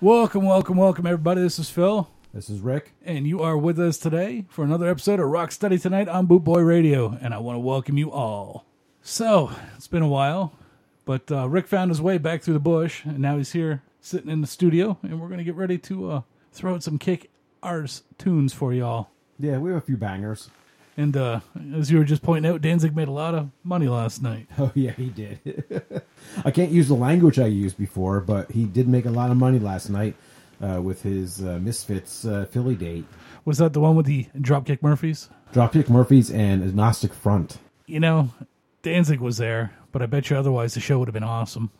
Welcome, welcome, welcome, everybody. This is Phil, This is Rick. and you are with us today for another episode of Rock Study Tonight on Boot Boy Radio, and I want to welcome you all. So, it's been a while, but uh, Rick found his way back through the bush, and now he's here sitting in the studio, and we're going to get ready to uh, throw out some kick arse tunes for y'all. Yeah, we have a few bangers. And uh, as you were just pointing out, Danzig made a lot of money last night. Oh yeah, he did. I can't use the language I used before, but he did make a lot of money last night uh, with his uh, Misfits uh, Philly date. Was that the one with the Dropkick Murphys? Dropkick Murphys and Agnostic Front. You know, Danzig was there, but I bet you otherwise the show would have been awesome.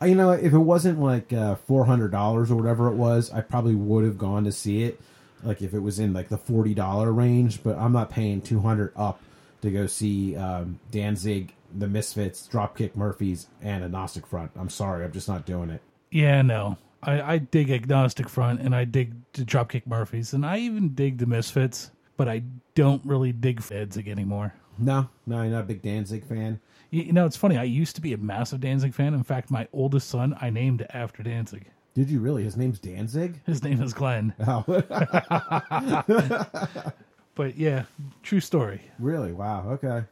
Uh, You know, if it wasn't like uh, four hundred dollars or whatever it was, I probably would have gone to see it. Like if it was in like the forty dollar range, but I'm not paying two hundred up to go see um, Danzig, the Misfits, Dropkick Murphys, and Agnostic Front. I'm sorry, I'm just not doing it. Yeah, no. I, I dig Agnostic Front and I dig the Dropkick Murphys and I even dig the Misfits, but I don't really dig Danzig anymore. No, no, you're not a big Danzig fan. You, you know, it's funny. I used to be a massive Danzig fan. In fact, my oldest son I named after Danzig. Did you really? His name's Danzig. His name is Glenn. Oh, But yeah, true story. really? Wow. Okay.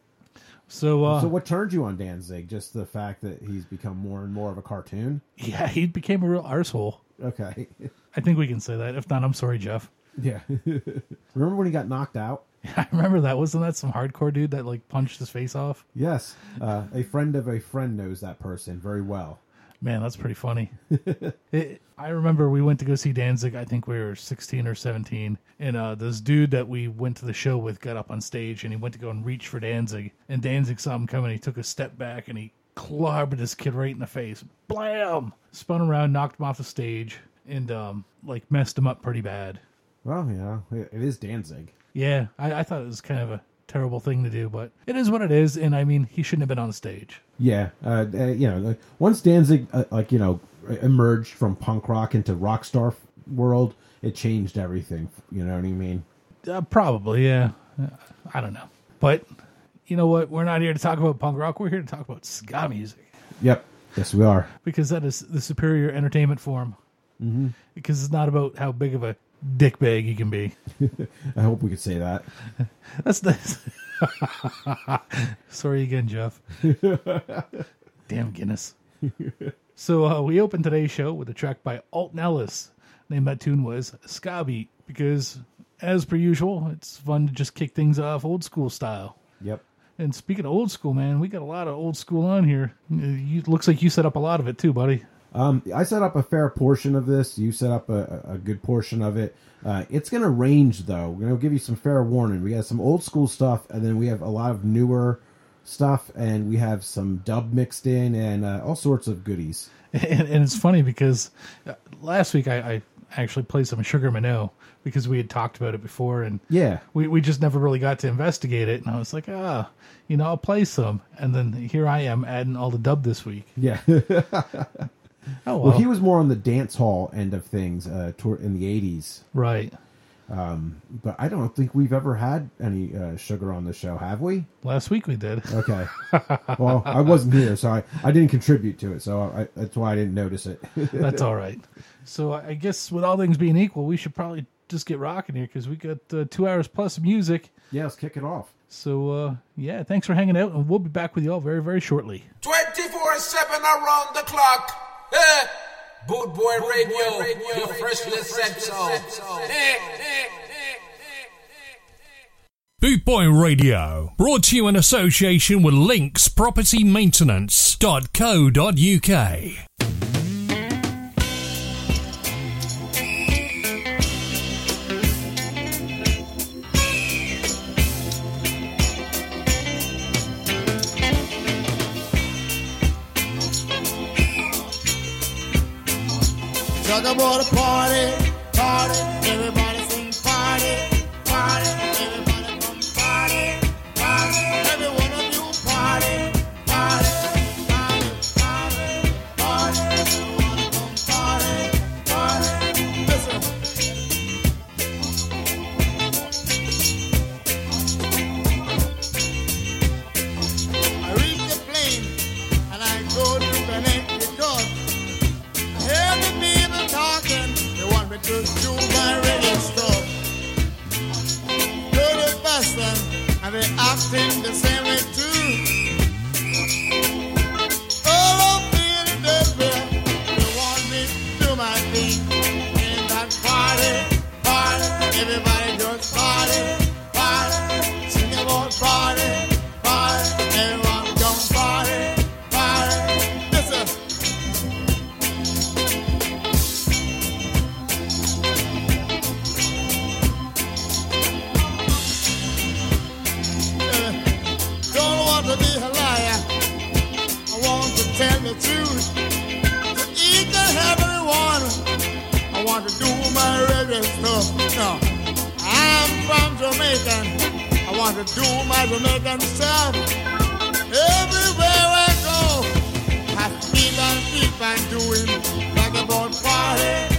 So, uh, So, what turned you on Danzig? Just the fact that he's become more and more of a cartoon. yeah, he became a real arsehole. Okay. I think we can say that. If not, I'm sorry, Jeff. yeah. Remember when he got knocked out? I remember that. Wasn't that some hardcore dude that like punched his face off? Yes. Uh, a friend of a friend knows that person very well. Man, that's pretty funny. it, I remember we went to go see Danzig. I think we were 16 or 17. And uh, this dude that we went to the show with got up on stage and he went to go and reach for Danzig. And Danzig saw him coming. He took a step back and he clobbered this kid right in the face. Blam! Spun around, knocked him off the stage, and um, like messed him up pretty bad. Well, yeah, it is Danzig. Yeah, I, I thought it was kind of a terrible thing to do, but it is what it is. And I mean, he shouldn't have been on stage. Yeah. Uh, uh, you know, like, once Danzig, uh, like you know, emerged from punk rock into rock star f- world, it changed everything. You know what I mean? Uh, probably, yeah. Uh, I don't know. But you know what? We're not here to talk about punk rock. We're here to talk about ska music Yep. Yes, we are. because that is the superior entertainment form. Mm-hmm. Because it's not about how big of a dick bag you can be. I hope we could say that. That's the. Sorry again, Jeff. Damn Guinness. so uh, we opened today's show with a track by Alton Ellis. Name that tune was Scabby because, as per usual, it's fun to just kick things off old school style. Yep. And speaking of old school, man, we got a lot of old school on here. Uh, You, looks like you set up a lot of it too, buddy. Um, I set up a fair portion of this. You set up a, a good portion of it. Uh, it's going to range, though. We're going to give you some fair warning. We got some old school stuff, and then we have a lot of newer stuff, and we have some dub mixed in, and uh, all sorts of goodies. And, and it's funny because uh, last week I, I actually played some Sugar Minot because we had talked about it before, and Yeah. we, we just never really got to investigate it. And I was like, ah, you know, I'll play some. And then here I am adding all the dub this week. Yeah. Oh, well. well, he was more on the dance hall end of things uh, toward, in the 80s. right. But I don't think we've ever had any uh, sugar on the show, have we? Last week we did. Okay. well, I wasn't here, so I, I didn't contribute to it, so I, that's why I didn't notice it. That's all right. So I guess with all things being equal, we should probably just get rocking here because we got uh, two hours plus of music. yeah, let's kick it off. So uh, yeah, thanks for hanging out, and we'll be back with you all very, very shortly. 24 7 around the clock. Boot Boy Radio, your freshly said so. Eh, eh. Boot Boy Radio, brought to you in association with Links party, Jamaican. I want to do my Jamaican stuff Everywhere I go, I feel and keep on doing like a born party.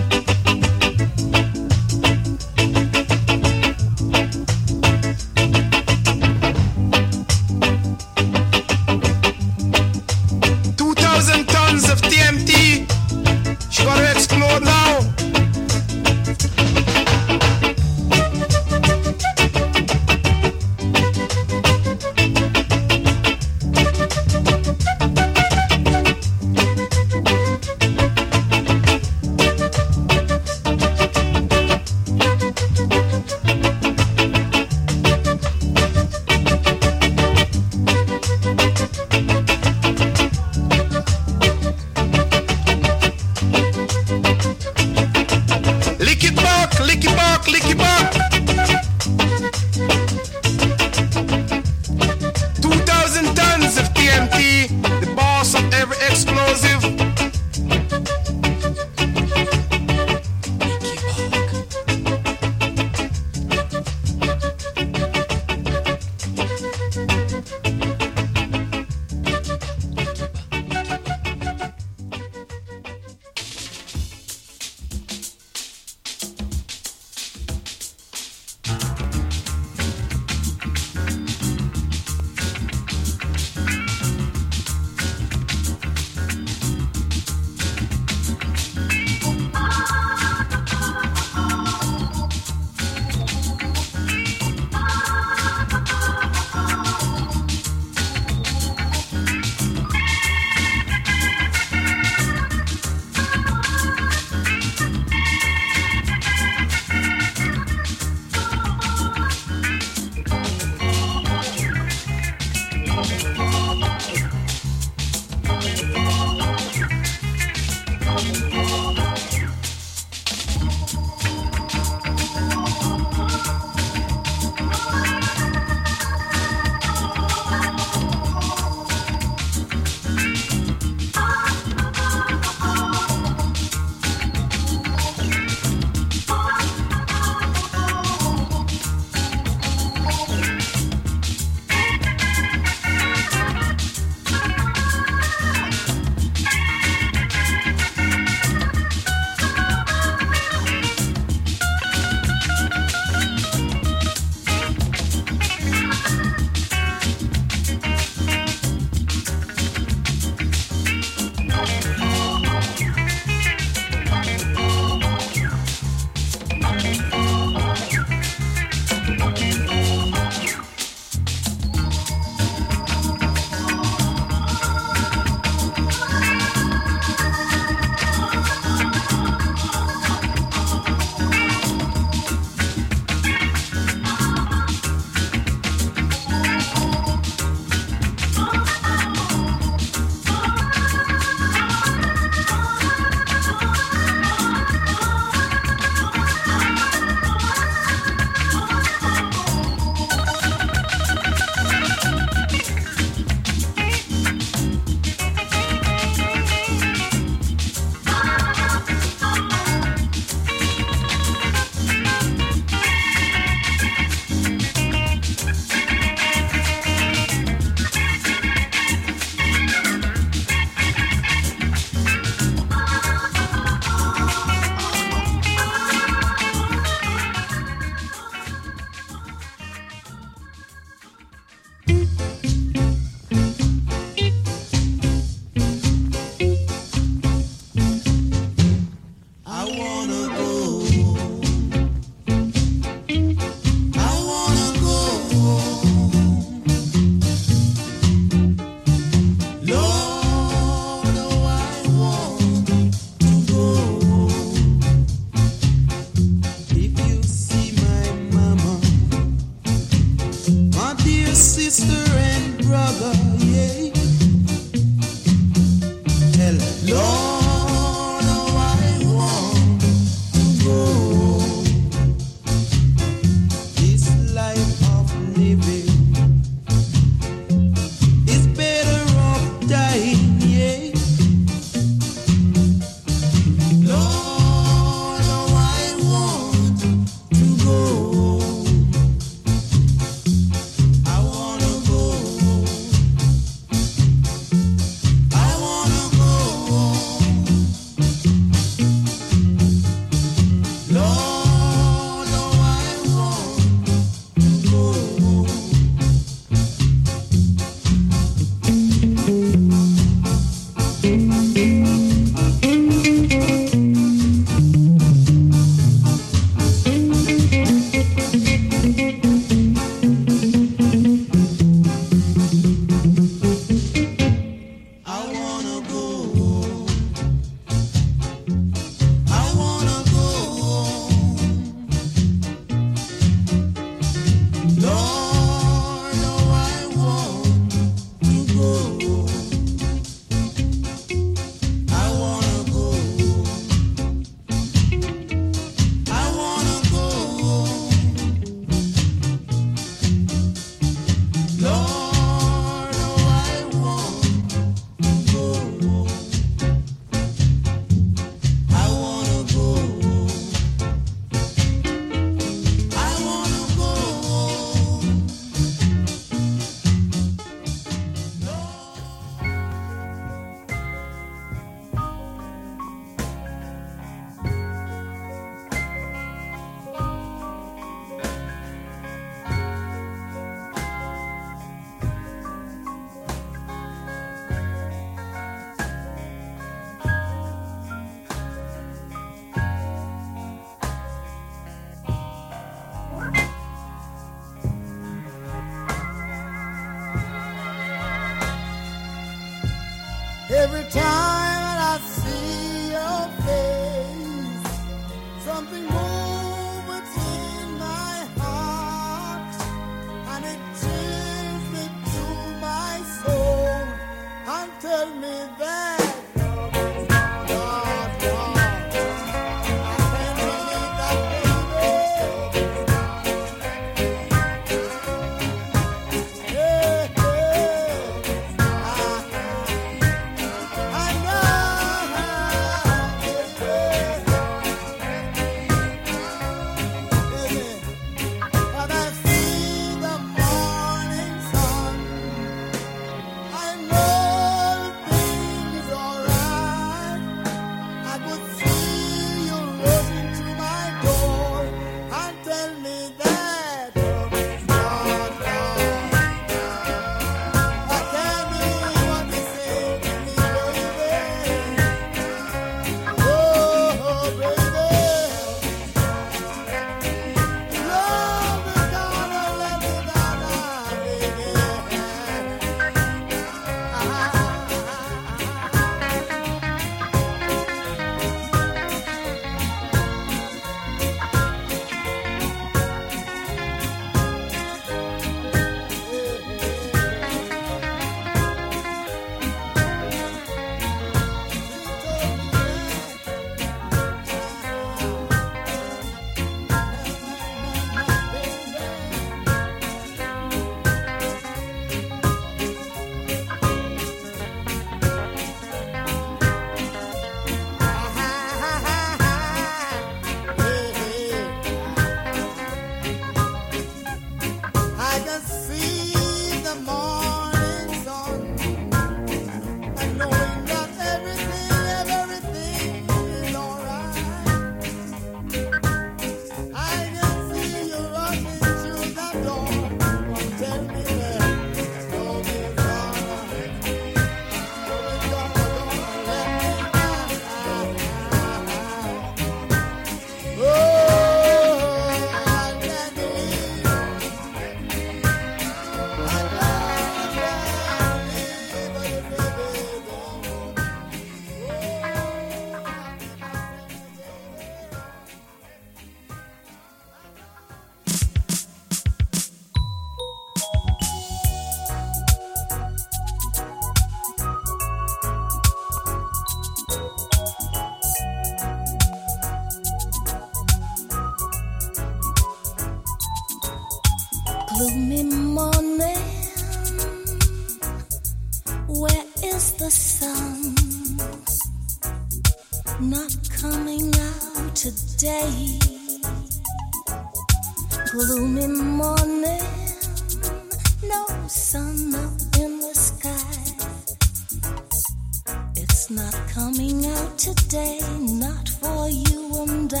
day, not for you and I.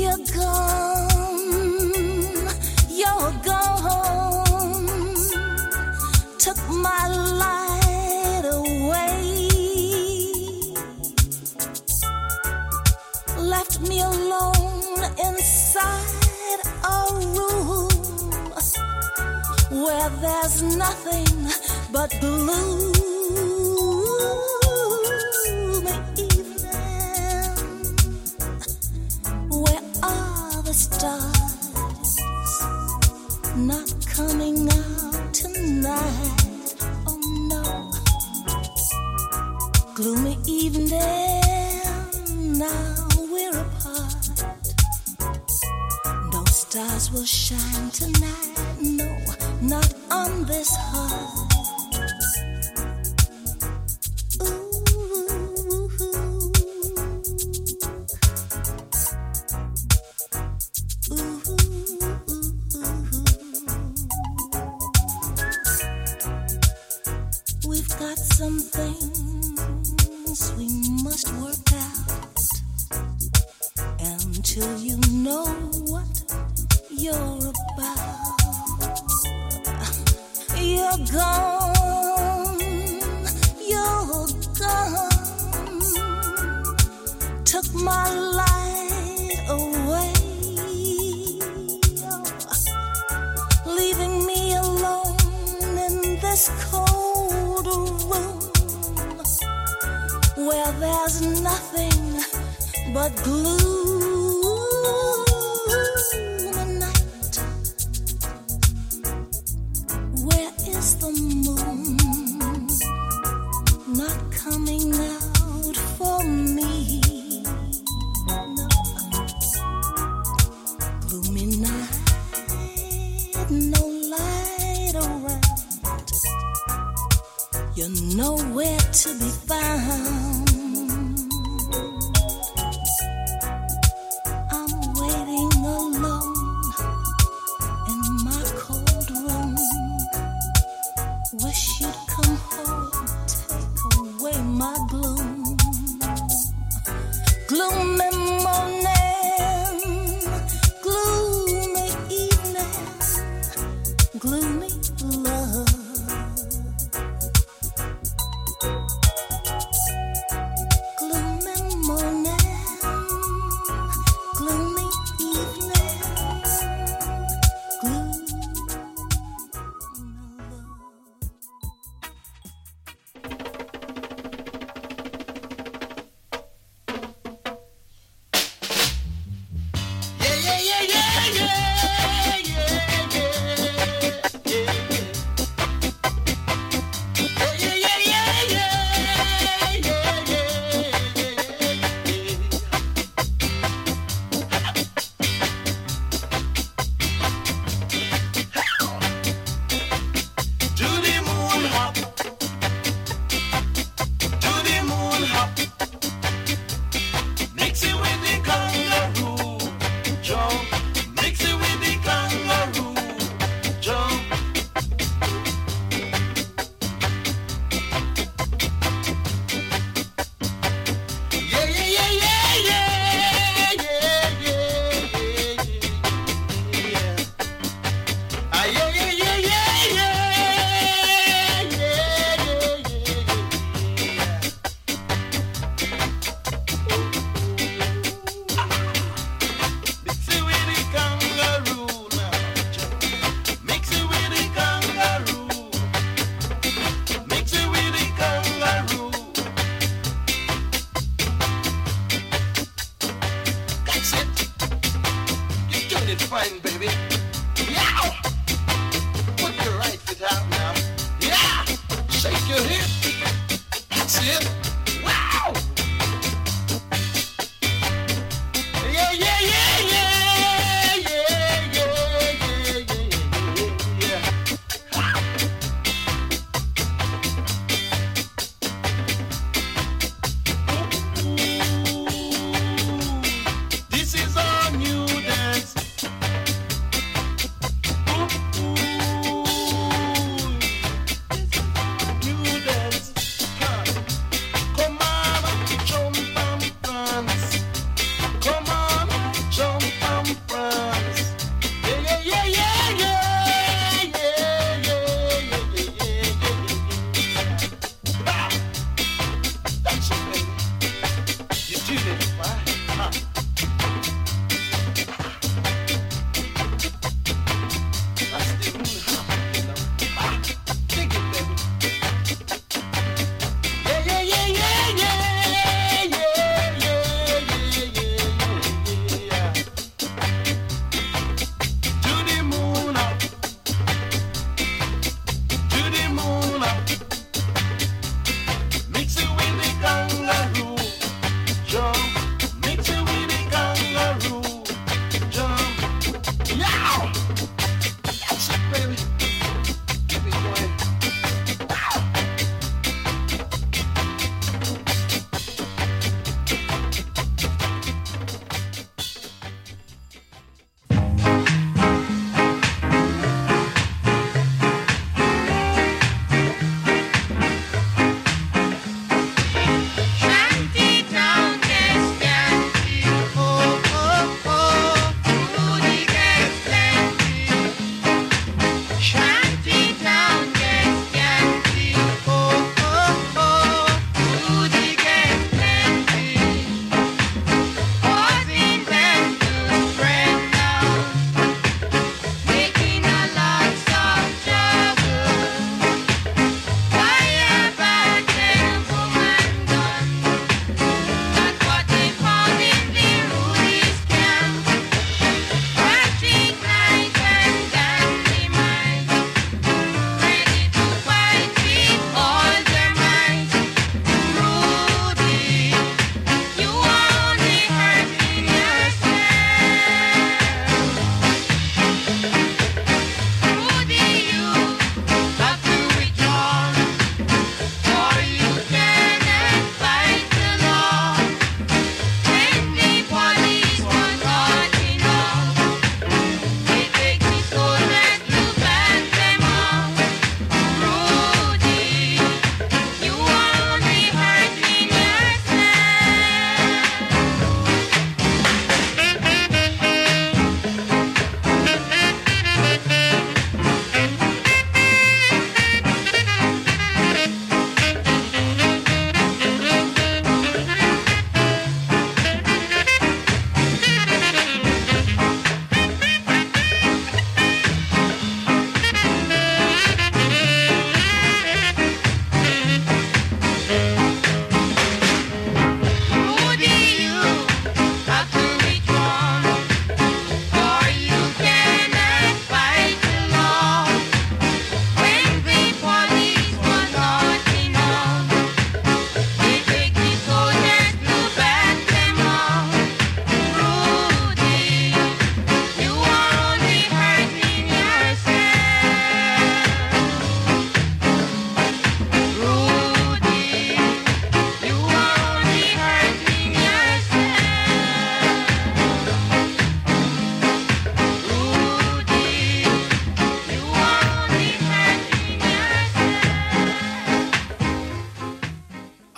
You're gone, you're gone. Took my light away, left me alone inside a room where there's nothing but blue. not coming out tonight. Oh no, gloomy evening. Now we're apart. No stars will shine tonight. No, not on this heart.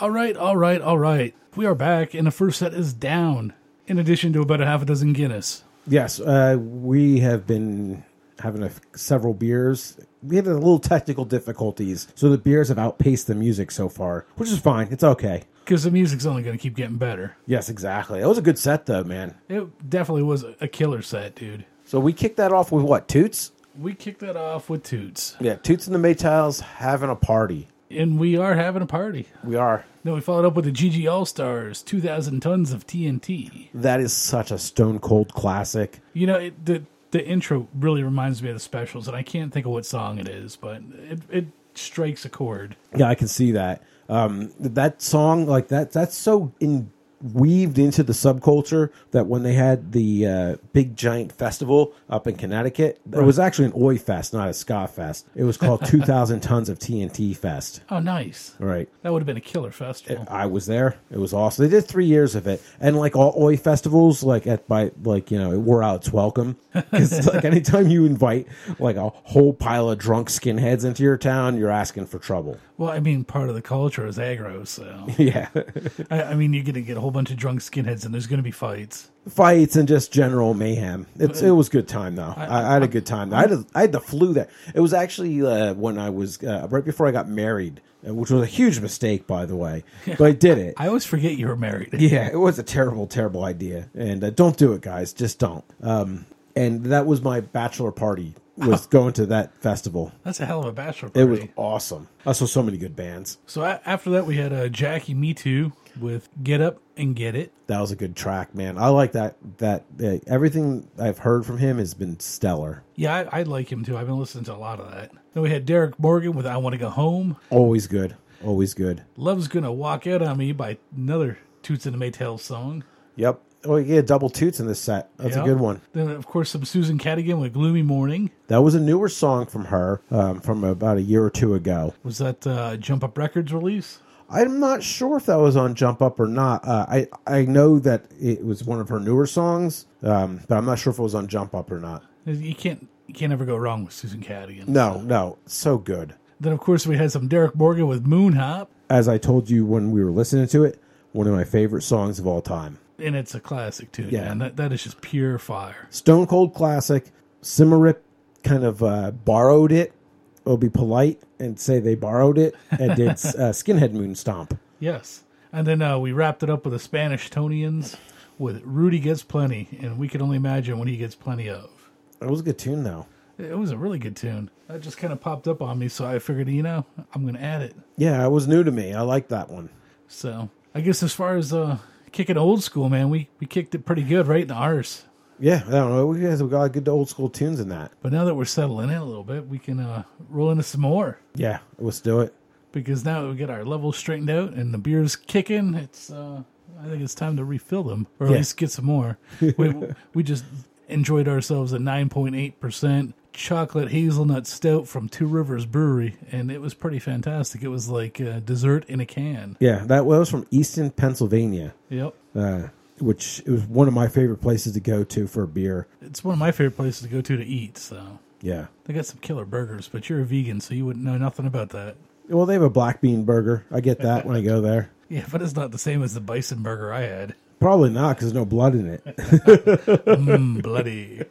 All right, all right, all right. We are back, and the first set is down. In addition to about a half a dozen Guinness. Yes, uh, we have been having a, several beers. We had a little technical difficulties, so the beers have outpaced the music so far, which is fine. It's okay. Because the music's only going to keep getting better. Yes, exactly. It was a good set, though, man. It definitely was a killer set, dude. So we kicked that off with what? Toots? We kicked that off with Toots. Yeah, Toots and the Maytals having a party. And we are having a party. We are. Then we followed up with the GG All Stars, 2,000 tons of TNT. That is such a stone cold classic. You know, it, the the intro really reminds me of the specials, and I can't think of what song it is, but it, it strikes a chord. Yeah, I can see that. Um, that song, like that, that's so in weaved into the subculture that when they had the uh, big giant festival up in Connecticut, it was actually an Oi Fest, not a ska fest. It was called 2,000 Tons of TNT Fest. Oh, nice. Right. That would have been a killer festival. I was there. It was awesome. They did three years of it, and like all Oi festivals, like at by like you know, it wore out its welcome. Because like anytime you invite like a whole pile of drunk skinheads into your town, you're asking for trouble. Well, I mean, part of the culture is aggro, so Yeah, I, I mean, you're going to get a whole bunch of drunk skinheads, and there's going to be fights. fights and just general mayhem. It's it was good time though. I, I had a good time. I had a, I had the flu there. It was actually uh, when I was uh, right before I got married, uh, which was a huge mistake, by the way. But I did it. I always forget you were married. Yeah, it was a terrible, terrible idea, and uh, don't do it, guys. Just don't. Um, and that was my bachelor party. Was going to that festival. That's a hell of a bachelor party. It was awesome. I saw so many good bands. So a- after that, we had uh, Jackie Mittoo with Get Up and Get It. That was a good track, man. I like that. That uh, everything I've heard from him has been stellar. Yeah, I, I like him too. I've been listening to a lot of that. Then we had Derrick Morgan with I Want to Go Home. Always good. Always good. Love's Gonna Walk Out on Me by another Toots and the Maytals song. Yep. Oh, yeah, double toots in this set. That's Yeah. a good one. Then, of course, some Susan Cadogan with Gloomy Morning. That was a newer song from her um, from about a year or two ago. Was that uh, Jump Up Records release? I'm not sure if that was on Jump Up or not. Uh, I I know that it was one of her newer songs, um, but I'm not sure if it was on Jump Up or not. You can't you can't ever go wrong with Susan Cadogan. No, no, so good. Then, of course, we had some Derrick Morgan with Moon Hop, As I told you when we were listening to it, one of my favorite songs of all time. And it's a classic too. Yeah. man. That, that is just pure fire. Stone Cold classic. Symarip kind of uh, borrowed it. It'll be polite and say they borrowed it and did uh, Skinhead Moon Stomp. Yes. And then uh, we wrapped it up with the Spanishtonians with Rudy Gets Plenty, and we can only imagine what he gets plenty of. That was a good tune, though. It was a really good tune. That just kind of popped up on me, so I figured, you know, I'm going to add it. Yeah, it was new to me. I like that one. So I guess as far as uh, kicking old school, man, we, we kicked it pretty good right in the arse. Yeah, I don't know. We guys have got good old school tunes in that. But now that we're settling in a little bit, we can uh, roll into some more. Yeah, let's do it. Because now that we get our levels straightened out and the beer's kicking, it's uh, I think it's time to refill them or at Yeah. least get some more. we we just enjoyed ourselves at nine point eight percent chocolate hazelnut stout from Two Rivers Brewery, and it was pretty fantastic. It was like uh, dessert in a can. Yeah, that was from Easton, Pennsylvania, Yep, uh, which it was one of my favorite places to go to for a beer. it's one of my favorite places to go to to eat. So Yeah. they got some killer burgers, but you're a vegan, so you wouldn't know nothing about that. Well, they have a black bean burger. I get that when I go there. Yeah, but it's not the same as the bison burger I had. Probably not because there's no blood in it. Mm, bloody.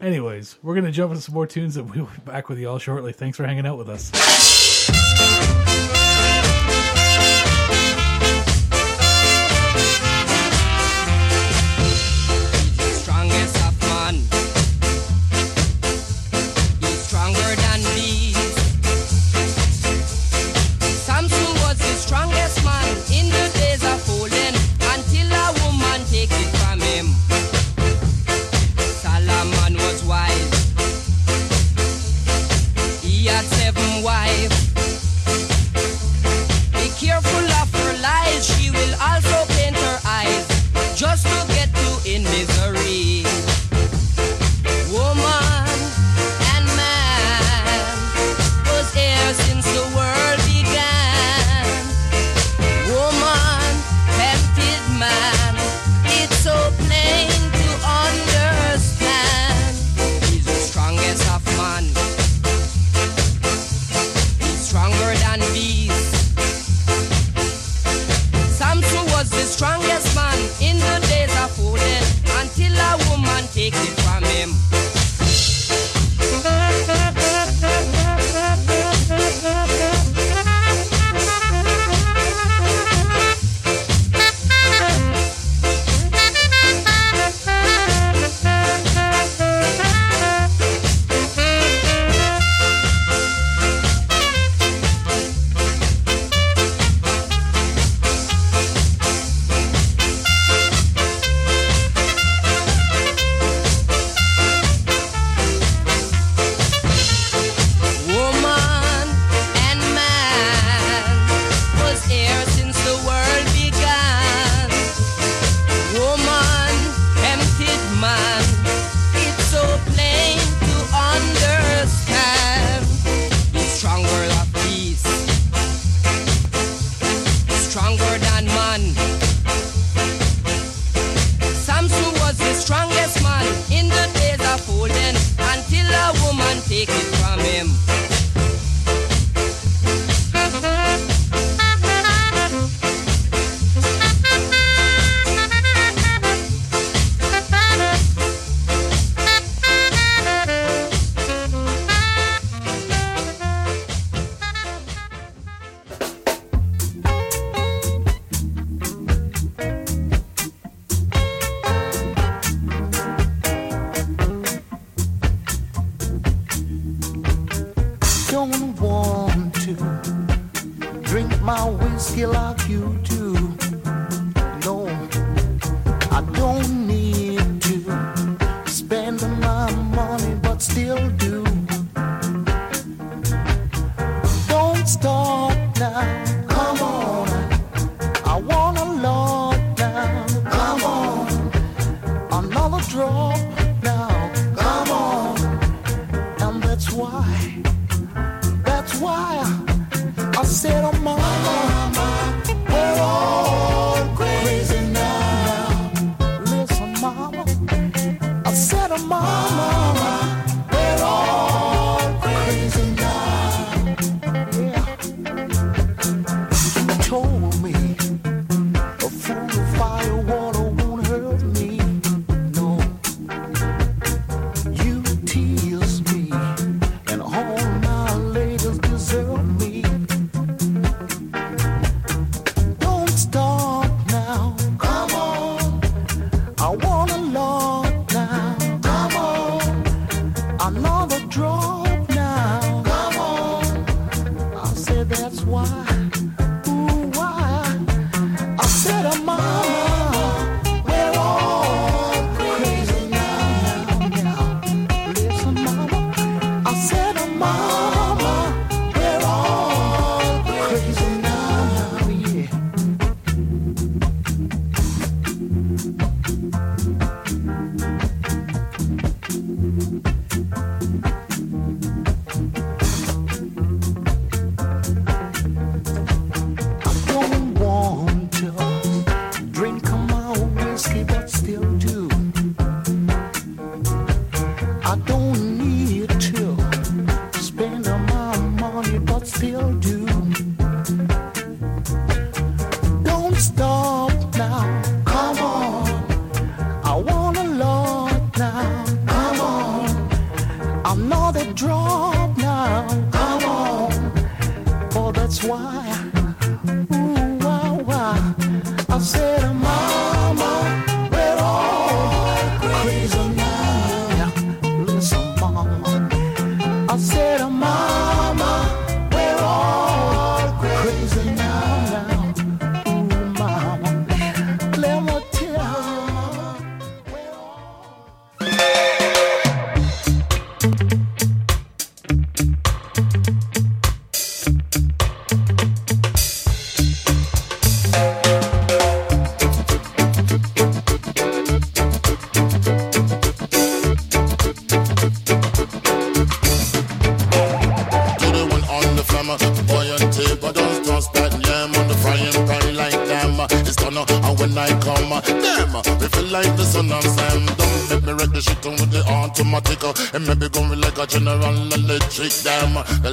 Anyways, we're gonna jump into some more tunes, and we'll be back with you all shortly. Thanks for hanging out with us.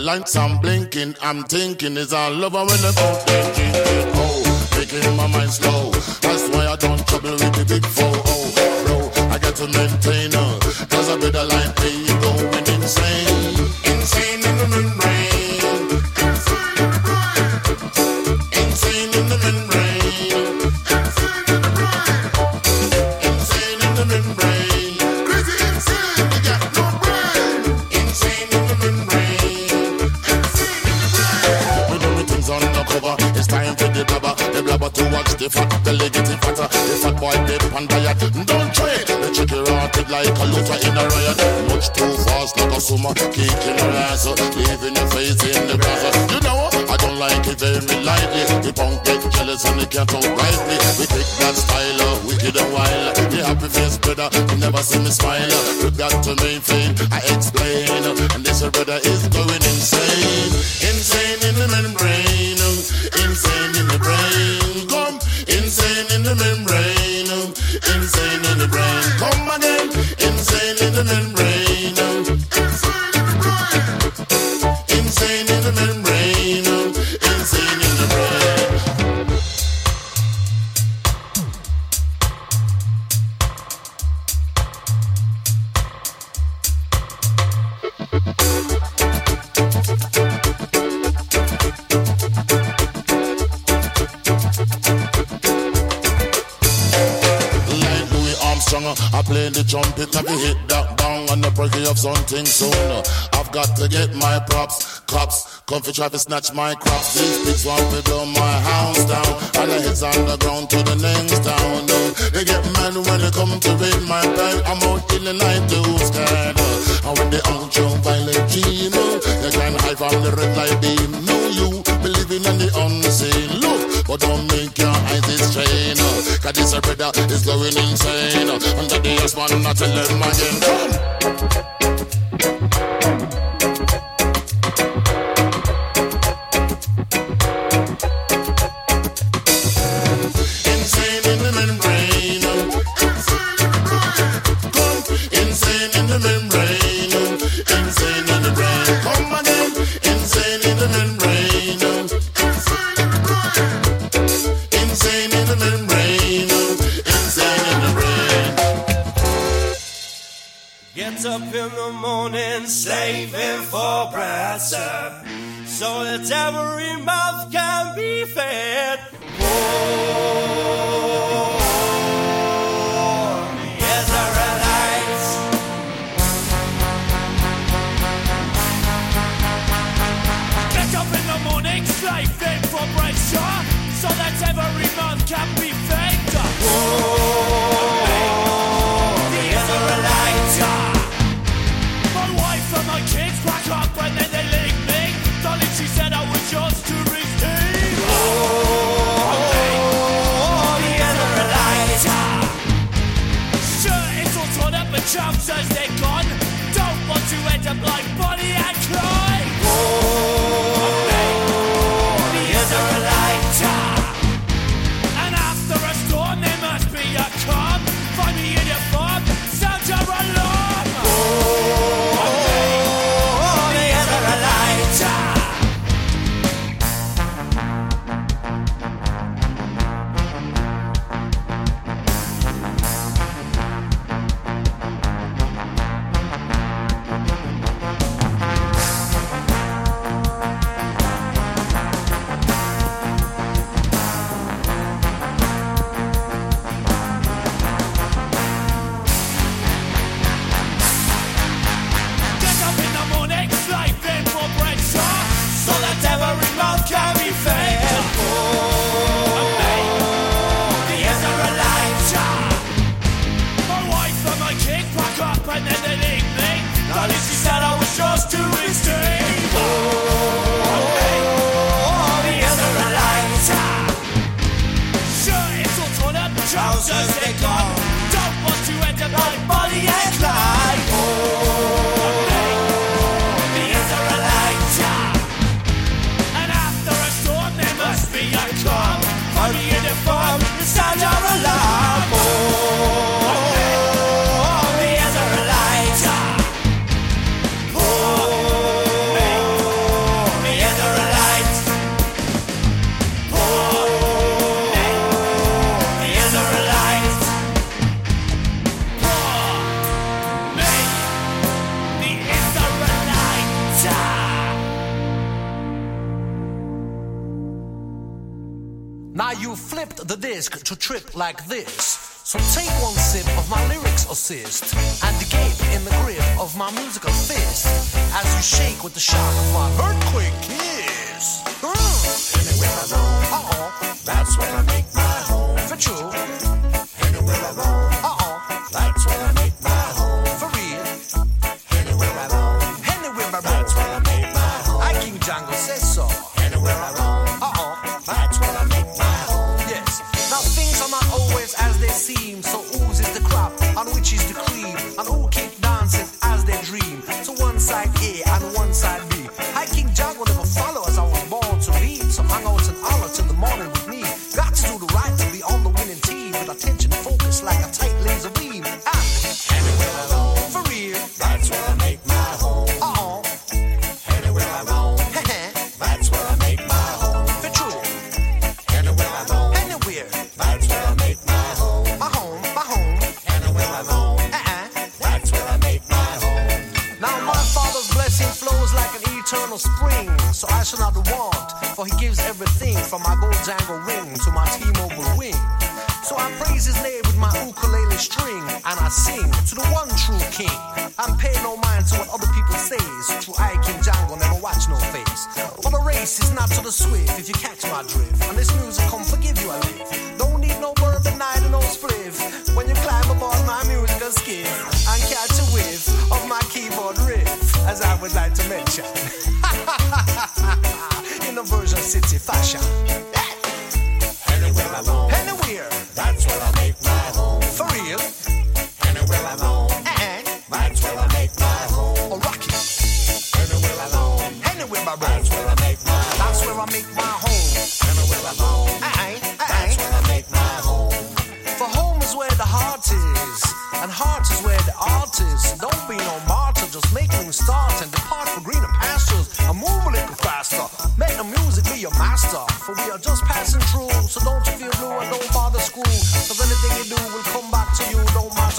lights I'm blinking, I'm thinking, is I love her when the phone Oh, making my mind slow. can't outright me. We take that style, uh, wicked a while. The happy face brother, you never see me smile. Look that to me, thing I explain. And this brother is try to snatch my crops. These pigs want to blow my house down. And the heads on the ground to the names down. No, they get mad when they come to raid my bed. I'm out in the night kinda. And when they all jump violent Gino, they can't hide from the red light beam. No, you believing in the unseen. Look, but don't make your eyes this chain. Cause this brother is going insane. Under the S1, I tell them again.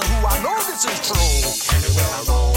You. Who I know this is true.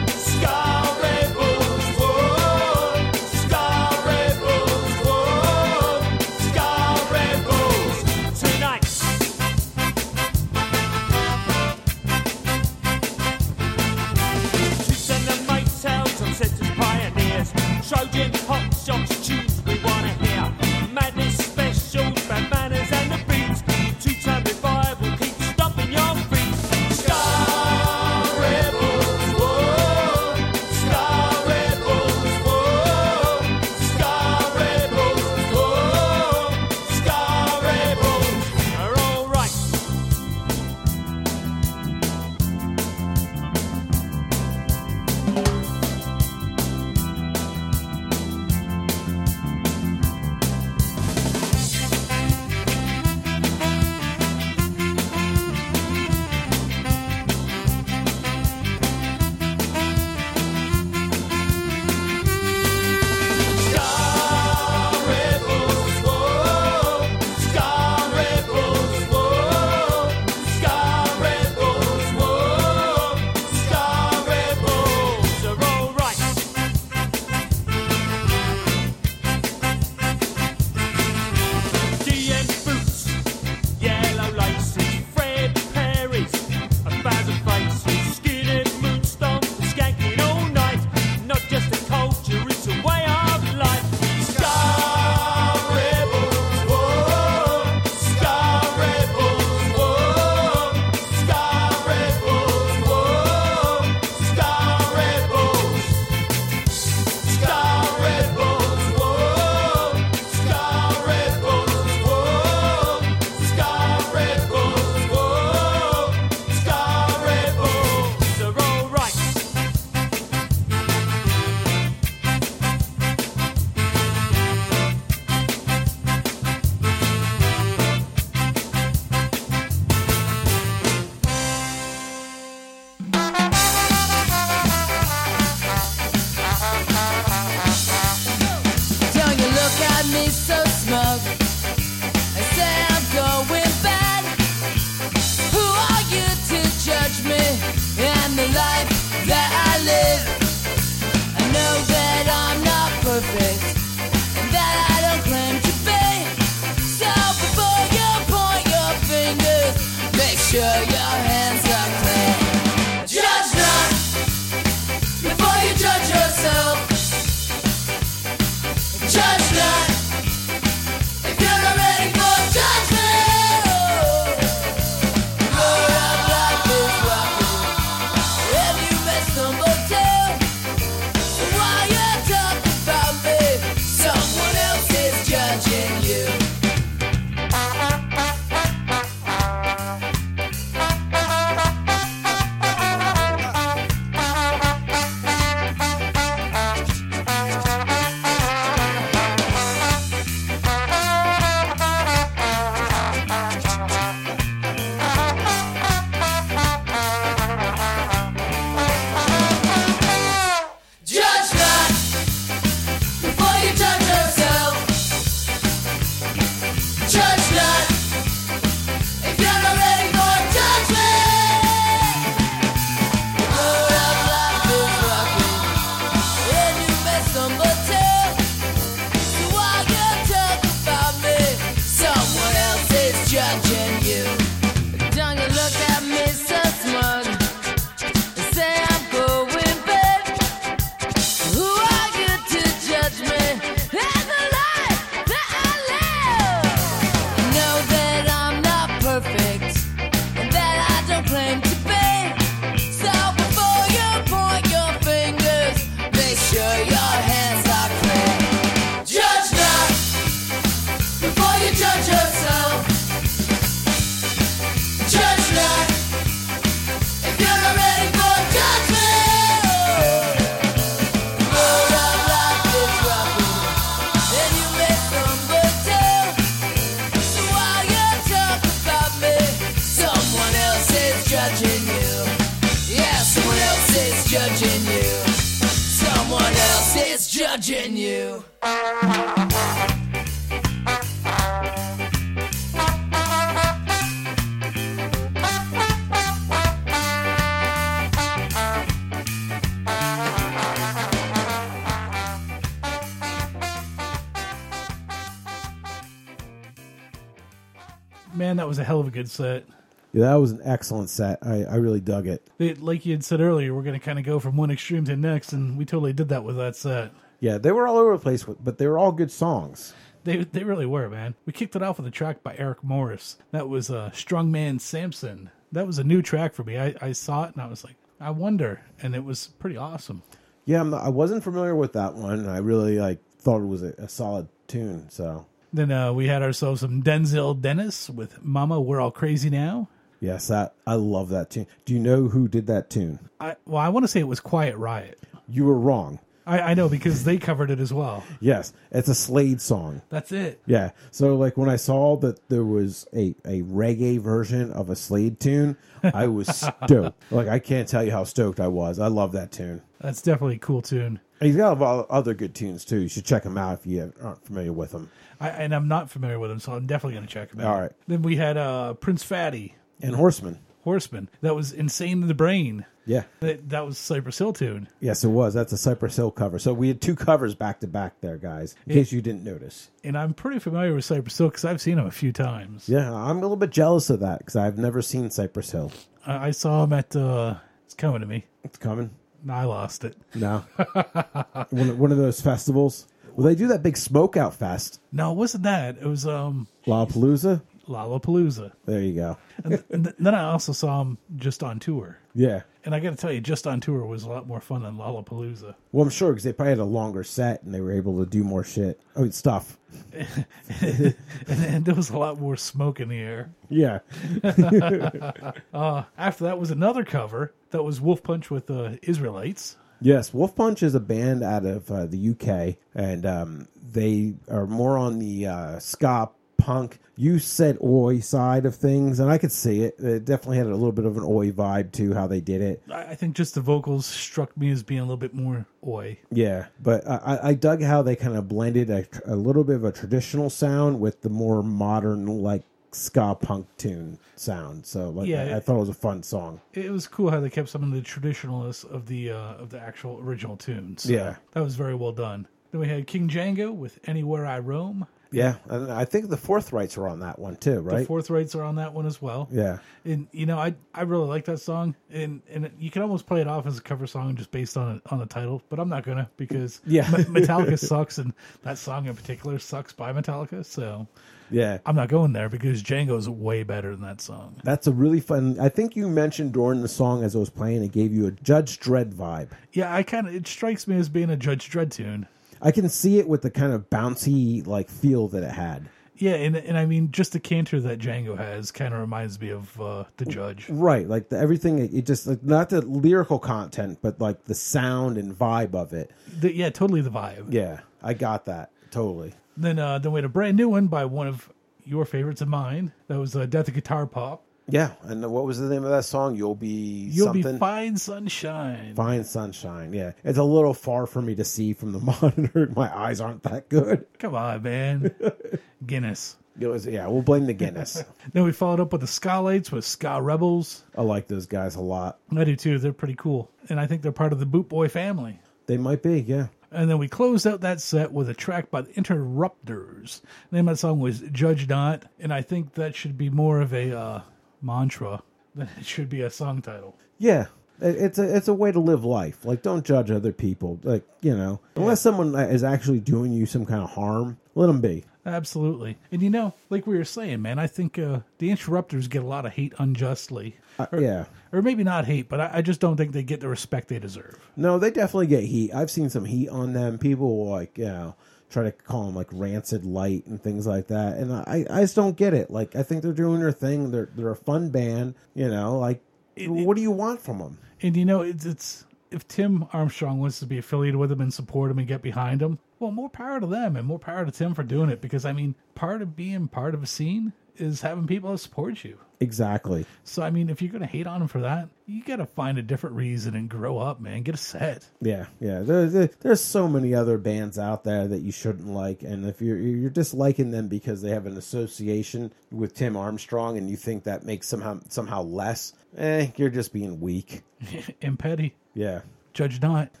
A hell of a good set. Yeah, that was an excellent set. I, I really dug it. It, like you had said earlier, we're going to kind of go from one extreme to the next, and we totally did that with that set. Yeah, they were all over the place, but they were all good songs. They they really were, man. We kicked it off with a track by Eric Morris. That was uh, Strongman Samson. That was a new track for me. I, I saw it and I was like, I wonder, and it was pretty awesome. Yeah, I'm not, I wasn't familiar with that one. I really like thought it was a, a solid tune. So Then uh, we had ourselves some Denzil Dennis with "Mama, We're All Crazy Now." yes, that I love that tune. Do you know who did that tune? I well, I want to say it was Quiet Riot. You were wrong. I, I know because they covered it as well. Yes, it's a Slade song. That's it. Yeah. So like when I saw that there was a, a reggae version of a Slade tune, I was stoked. like I can't tell you how stoked I was. I love that tune. That's definitely a cool tune. He's got a lot of other good tunes too. You should check him out if you aren't familiar with him. I, and I'm not familiar with him, so I'm definitely going to check him out. All right. Then we had uh, Prince Fatty, And Horseman. Horseman. That was Insane in the Brain. Yeah. That, that was Cypress Hill tune. Yes, it was. That's a Cypress Hill cover. So we had two covers back to back there, guys. In case you didn't notice. And I'm pretty familiar with Cypress Hill because I've seen him a few times. Yeah, I'm a little bit jealous of that because I've never seen Cypress Hill. I, I saw him at. Uh, it's coming to me. It's coming. I lost it. No. one, one of those festivals. Well, they do that big smoke out fest. No, it wasn't that. It was um Lollapalooza. Lollapalooza. There you go. and, and then I also saw him just on tour. Yeah. And I got to tell you, just on tour was a lot more fun than Lollapalooza. Well, I'm sure because they probably had a longer set and they were able to do more shit. Oh, stuff. and, and there was a lot more smoke in the air. Yeah. uh, after that was another cover that was Wolf Punch with uh, Israelites. Yes, Wolf Punch is a band out of uh, the UK, and um, they are more on the uh, ska punk. You said oi side of things, and I could see it. It definitely had a little bit of an oi vibe to how they did it. I think just the vocals struck me as being a little bit more oi. Yeah, but I, I- I dug how they kind of blended a, a little bit of a traditional sound with the more modern, like ska punk tune sound. So, like, Yeah, I, I thought it was a fun song. It was cool how they kept some of the traditionalists of the uh, of the actual original tunes. So Yeah. that was very well done. Then we had King Django with "Anywhere I Roam." Yeah, and I think the Forthrights are on that one too, right? The Forthrights are on that one as well. Yeah. and you know I I really like that song, and and you can almost play it off as a cover song just based on on the title, but I'm not gonna because Yeah. Metallica sucks, and that song in particular sucks by Metallica, so Yeah. I'm not going there because Django's way better than that song. That's a really fun. I think you mentioned during the song as I was playing, it gave you a Judge Dread vibe. Yeah, I kind of it strikes me as being a Judge Dread tune. I can see it with the kind of bouncy like feel that it had. Yeah, and and I mean just the canter that Django has kind of reminds me of uh, the Judge. Right, like the, everything. It, just like not the lyrical content, but like the sound and vibe of it. The, yeah, totally the vibe. Yeah, I got that totally. Then uh, then we had a brand new one by one of your favorites of mine. That was uh, Death of Guitar Pop. Yeah, and what was the name of that song? You'll be You'll something. be fine, sunshine. Fine sunshine. Yeah, it's a little far for me to see from the monitor. My eyes aren't that good. Come on, man. Guinness. It was, yeah, we'll blame the Guinness. Then we followed up with the Skylights with Ska Rebels. I like those guys a lot. I do too. They're pretty cool. And I think they're part of the Boot Boy family. They might be, yeah. And then we closed out that set with a track by the Interrupters. The name of that song was Judge Not. And I think that should be more of a uh, mantra than it should be a song title. Yeah, it's a it's a way to live life. Like, don't judge other people. Like, you know, unless someone is actually doing you some kind of harm, let them be. Absolutely. And you know, like we were saying, man, I think uh, the Interrupters get a lot of hate unjustly. Uh, yeah. Or maybe not hate, but I, I just don't think they get the respect they deserve. No, they definitely get heat. I've seen some heat on them. People will like, you know, try to call them like rancid light and things like that. And I, I just don't get it. Like, I think they're doing their thing. They're they're a fun band. You know, like, what do you want from them? And you know, it's, it's if Tim Armstrong wants to be affiliated with him and support him and get behind him, well, more power to them and more power to Tim for doing it. Because I mean, part of being part of a scene is having people that support you. Exactly. So I mean, if you're gonna hate on them for that, you gotta find a different reason and grow up, man. Get a set. Yeah, yeah. There, there, there's so many other bands out there that you shouldn't like, and if you're you're disliking them because they have an association with Tim Armstrong, and you think that makes somehow somehow less, eh, you're just being weak. and petty. Yeah. Judge not.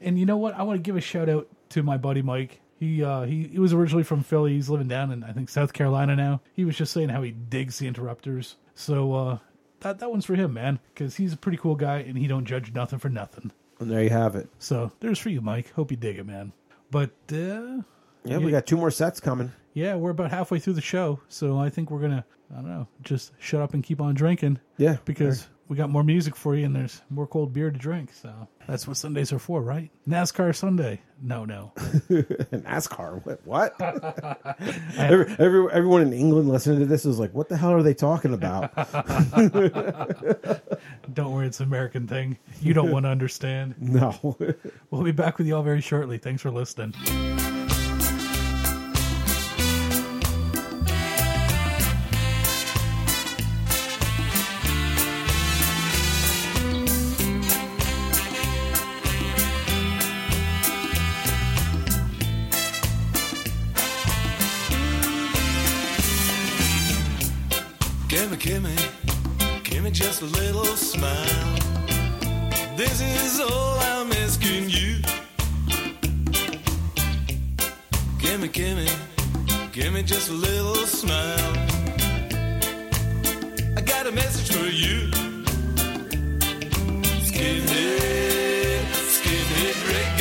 and you know what? I want to give a shout out to my buddy Mike. He uh, he he was originally from Philly. He's living down in I think South Carolina now. He was just saying how he digs the interrupters. So uh, that that one's for him, man, because he's a pretty cool guy and he don't judge nothing for nothing. And there you have it. So there's for you, Mike. Hope you dig it, man. But uh, Yeah, we got two more sets coming. yeah, we're about halfway through the show, so I think we're gonna I don't know, just shut up and keep on drinking. Yeah, because we got more music for you and there's more cold beer to drink. So that's what Sundays are for, right? NASCAR Sunday. No, no. NASCAR. What? what? every, every, everyone in England listening to this is like, what the hell are they talking about? don't worry, it's an American thing. You don't want to understand. No. we'll be back with you all very shortly. Thanks for listening. Gimme, gimme, just a little smile. I got a message for you. Skinhead, skinhead reggae.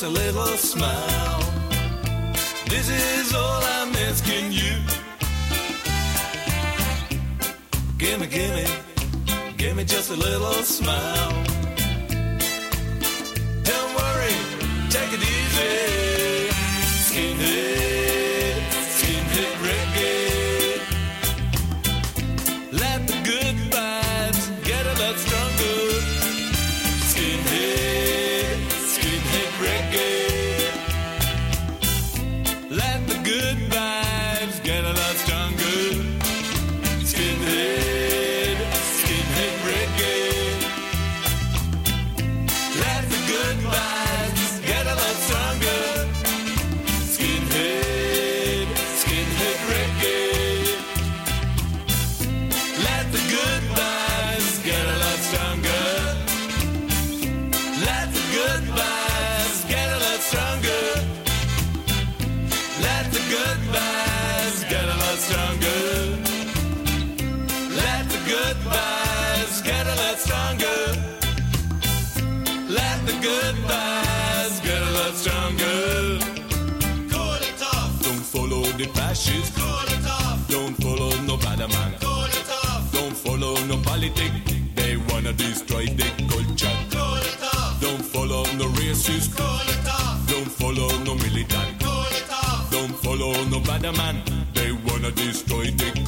Just a little smile. This is all I'm asking you. Gimme, gimme, gimme just a little smile. Don't worry, take it easy. Culture. Cool it off. Don't follow no racist. Cool it off. Don't follow no militant. Cool it off. Don't follow no bad man. They wanna destroy the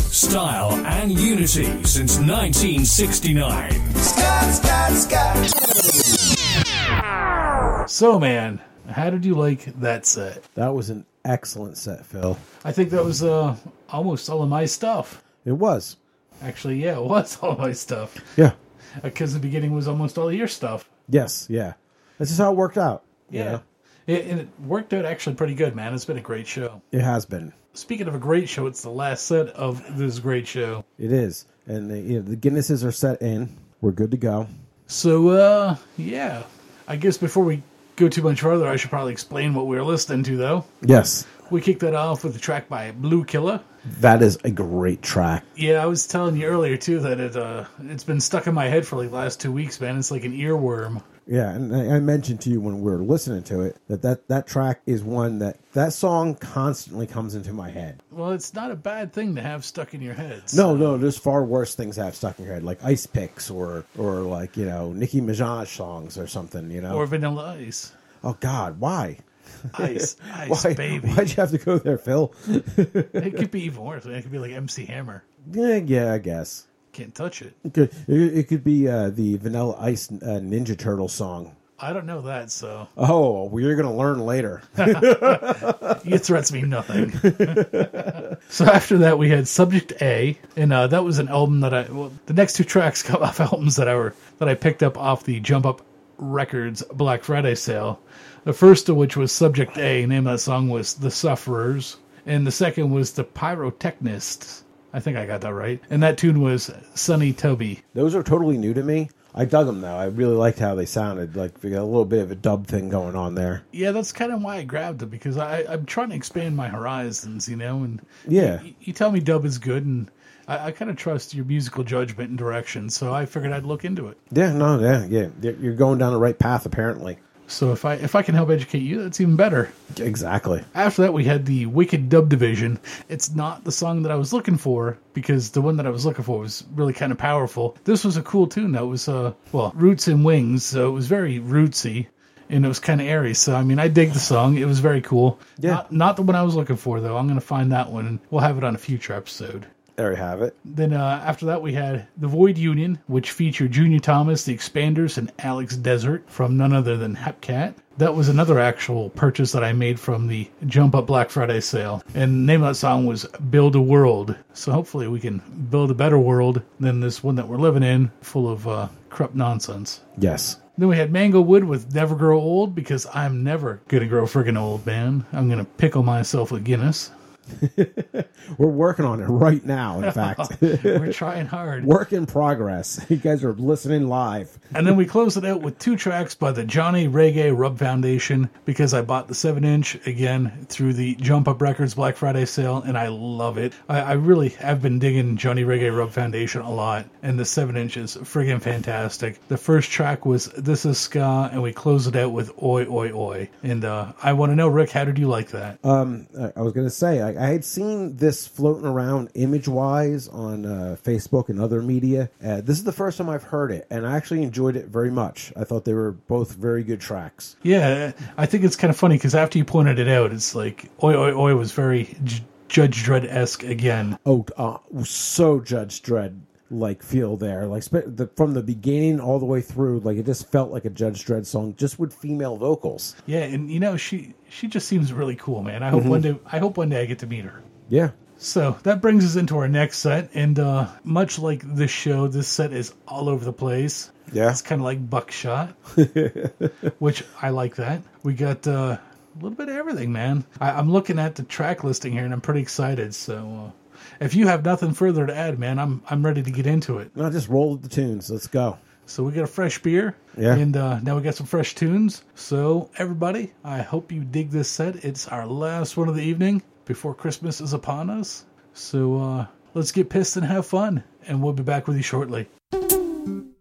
style, and unity since 1969. So, man, how did you like that set? That was an excellent set, Phil. I think that was uh, almost all of my stuff. It was. Actually, yeah, it was all of my stuff. Yeah. Because the beginning was almost all of your stuff. Yes, yeah. This is how it worked out. you Yeah. know? It, and it worked out actually pretty good, man. It's been a great show. It has been. Speaking of a great show, it's the last set of this great show. It is. And the, you know, the Guinnesses are set in. We're good to go. So, uh, yeah. I guess before we go too much further, I should probably explain what we were listening to, though. Yes. We kicked that off with a track by Bluekilla. That is a great track. Yeah, I was telling you earlier too that it uh it's been stuck in my head for like the last two weeks, man. It's like an earworm. Yeah, and I mentioned to you when we were listening to it that that, that track is one that that song constantly comes into my head. Well, it's not a bad thing to have stuck in your head. No, no, there's far worse things that have stuck in your head, like Ice Picks or or like you know Nicki Minaj songs or something. You know, Or Vanilla Ice. oh God, why? Ice, ice, why, baby. Why'd you have to go there, Phil? It could be even worse. It could be like MC Hammer. yeah, yeah, I guess. Can't touch it. It could, it, it could be uh, the Vanilla Ice uh, Ninja Turtle song. I don't know that, so Oh, well, you're gonna learn later. your threats mean nothing. so after that, we had Subject A, and uh, that was an album that I. Well, the next two tracks come off albums that I were that I picked up off the Jump Up Records Black Friday sale. The first of which was Subject A. Name of that song was "The Sufferers," and the second was the Pyrotechnists. I think I got that right. And that tune was Sunny Toby. Those are totally new to me. I dug them though. I really liked how they sounded. Like we got a little bit of a dub thing going on there. Yeah, that's kind of why I grabbed it because I, I'm trying to expand my horizons, you know. And Yeah. you, you tell me dub is good, and I, I kind of trust your musical judgment and direction. So I figured I'd look into it. Yeah, no, yeah, yeah. You're you're going down the right path apparently. So if I if I can help educate you, that's even better. Exactly. After that, we had the Wicked Dub Division. It's not the song that I was looking for because the one that I was looking for was really kind of powerful. This was a cool tune that was, uh, well, Roots and Wings, so it was very rootsy and it was kind of airy. So, I mean, I dig the song. It was very cool. Yeah. Not, not the one I was looking for, though. I'm going to find that one and we'll have it on a future episode. There you have it. Then uh, after that, we had The Void Union, which featured Junior Thomas, The Expanders, and Alex Desert from none other than Hepcat. That was another actual purchase that I made from the Jump Up Black Friday sale. And the name of that song was Build a World. So hopefully we can build a better world than this one that we're living in, full of uh, corrupt nonsense. Yes. Then we had Mango Wood with Never Grow Old because I'm never going to grow friggin' old, man. I'm going to pickle myself with Guinness. We're working on it right now, in fact. We're trying hard. Work in progress. You guys are listening live. And then we close it out with two tracks by the Johnny Reggae Rub Foundation because I bought the 7 inch again through the Jump Up Records Black Friday sale and I love it. I, I really have been digging Johnny Reggae Rub Foundation a lot and the 7 inch is friggin' fantastic. The first track was This Is Ska and we close it out with Oi Oi Oi. And uh, I want to know, Rick, how did you like that? Um, I was going to say, I, I had seen this floating around image wise on uh, Facebook and other media. Uh, this is the first time I've heard it, and I actually enjoyed it very much. I thought they were both very good tracks. Yeah, I think it's kind of funny because after you pointed it out, it's like Oi Oi Oi was very J- Judge Dread esque again. Oh, uh, so Judge Dread like feel there, like the, from the beginning all the way through. Like it just felt like a Judge Dread song, just with female vocals. Yeah, and you know she she just seems really cool, man. I hope Mhm. one day I hope one day I get to meet her. Yeah. So that brings us into our next set, and uh, much like this show, this set is all over the place. Yeah. it's kind of like buckshot, which I like that. We got uh, a little bit of everything, man. I, I'm looking at the track listing here, and I'm pretty excited. So uh, if you have nothing further to add, man, I'm I'm ready to get into it. No, just roll with the tunes. Let's go. So we got a fresh beer, Yeah. and uh, now we got some fresh tunes. So everybody, I hope you dig this set. It's our last one of the evening before Christmas is upon us. So uh, let's get pissed and have fun, and we'll be back with you shortly. From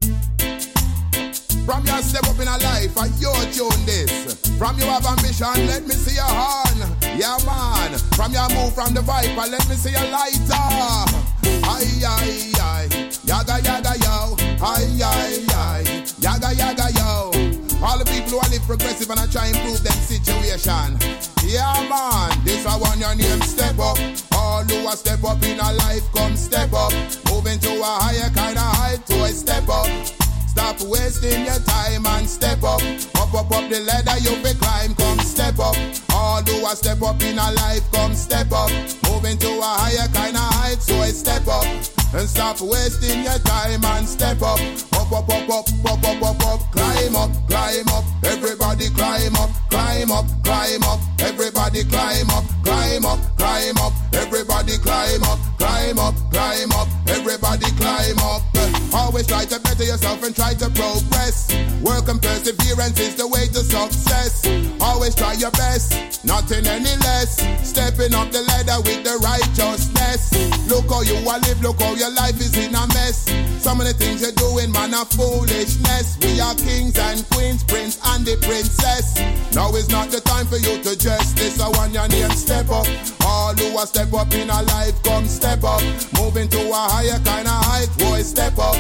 your step up in a life, and you tune this. From you have ambition, let me see your horn. Yeah, man. From your move from the viper, let me see your lighter. Aye, aye, aye. Yaga, yaga, yo. Aye, aye, aye. Yaga, yaga, yo. All the people who are live progressive and I try improve them situation. Yeah, man. This I want your name step up. All who are step up in a life, come step up. Moving to a higher kind of height, to a step up. Stop wasting your time and step up. Up, up, up the ladder you be climb. Come step up. All do a step up in a life. Come step up. Moving to a higher kind of height. So I step up. And stop wasting your time and step up. Up, up, up, up, up, up, up, up. Climb up, climb up. Everybody climb up, climb up, climb up. Everybody climb up, climb up, climb up. Everybody climb up, climb up, climb up. Everybody climb up. Always try to better yourself and try to progress. Work and perseverance is the way to success. Always try your best, nothing any less. Stepping up the ladder with the righteousness. Look how you are live, look how your life is in a mess. Some of the things you're doing, man, foolishness. We are kings and queens, prince and the princess. Now is not the time for you to just this. I want your name step up. All who are step up in a life, come step up. Moving to a higher kind of height, boy, step up.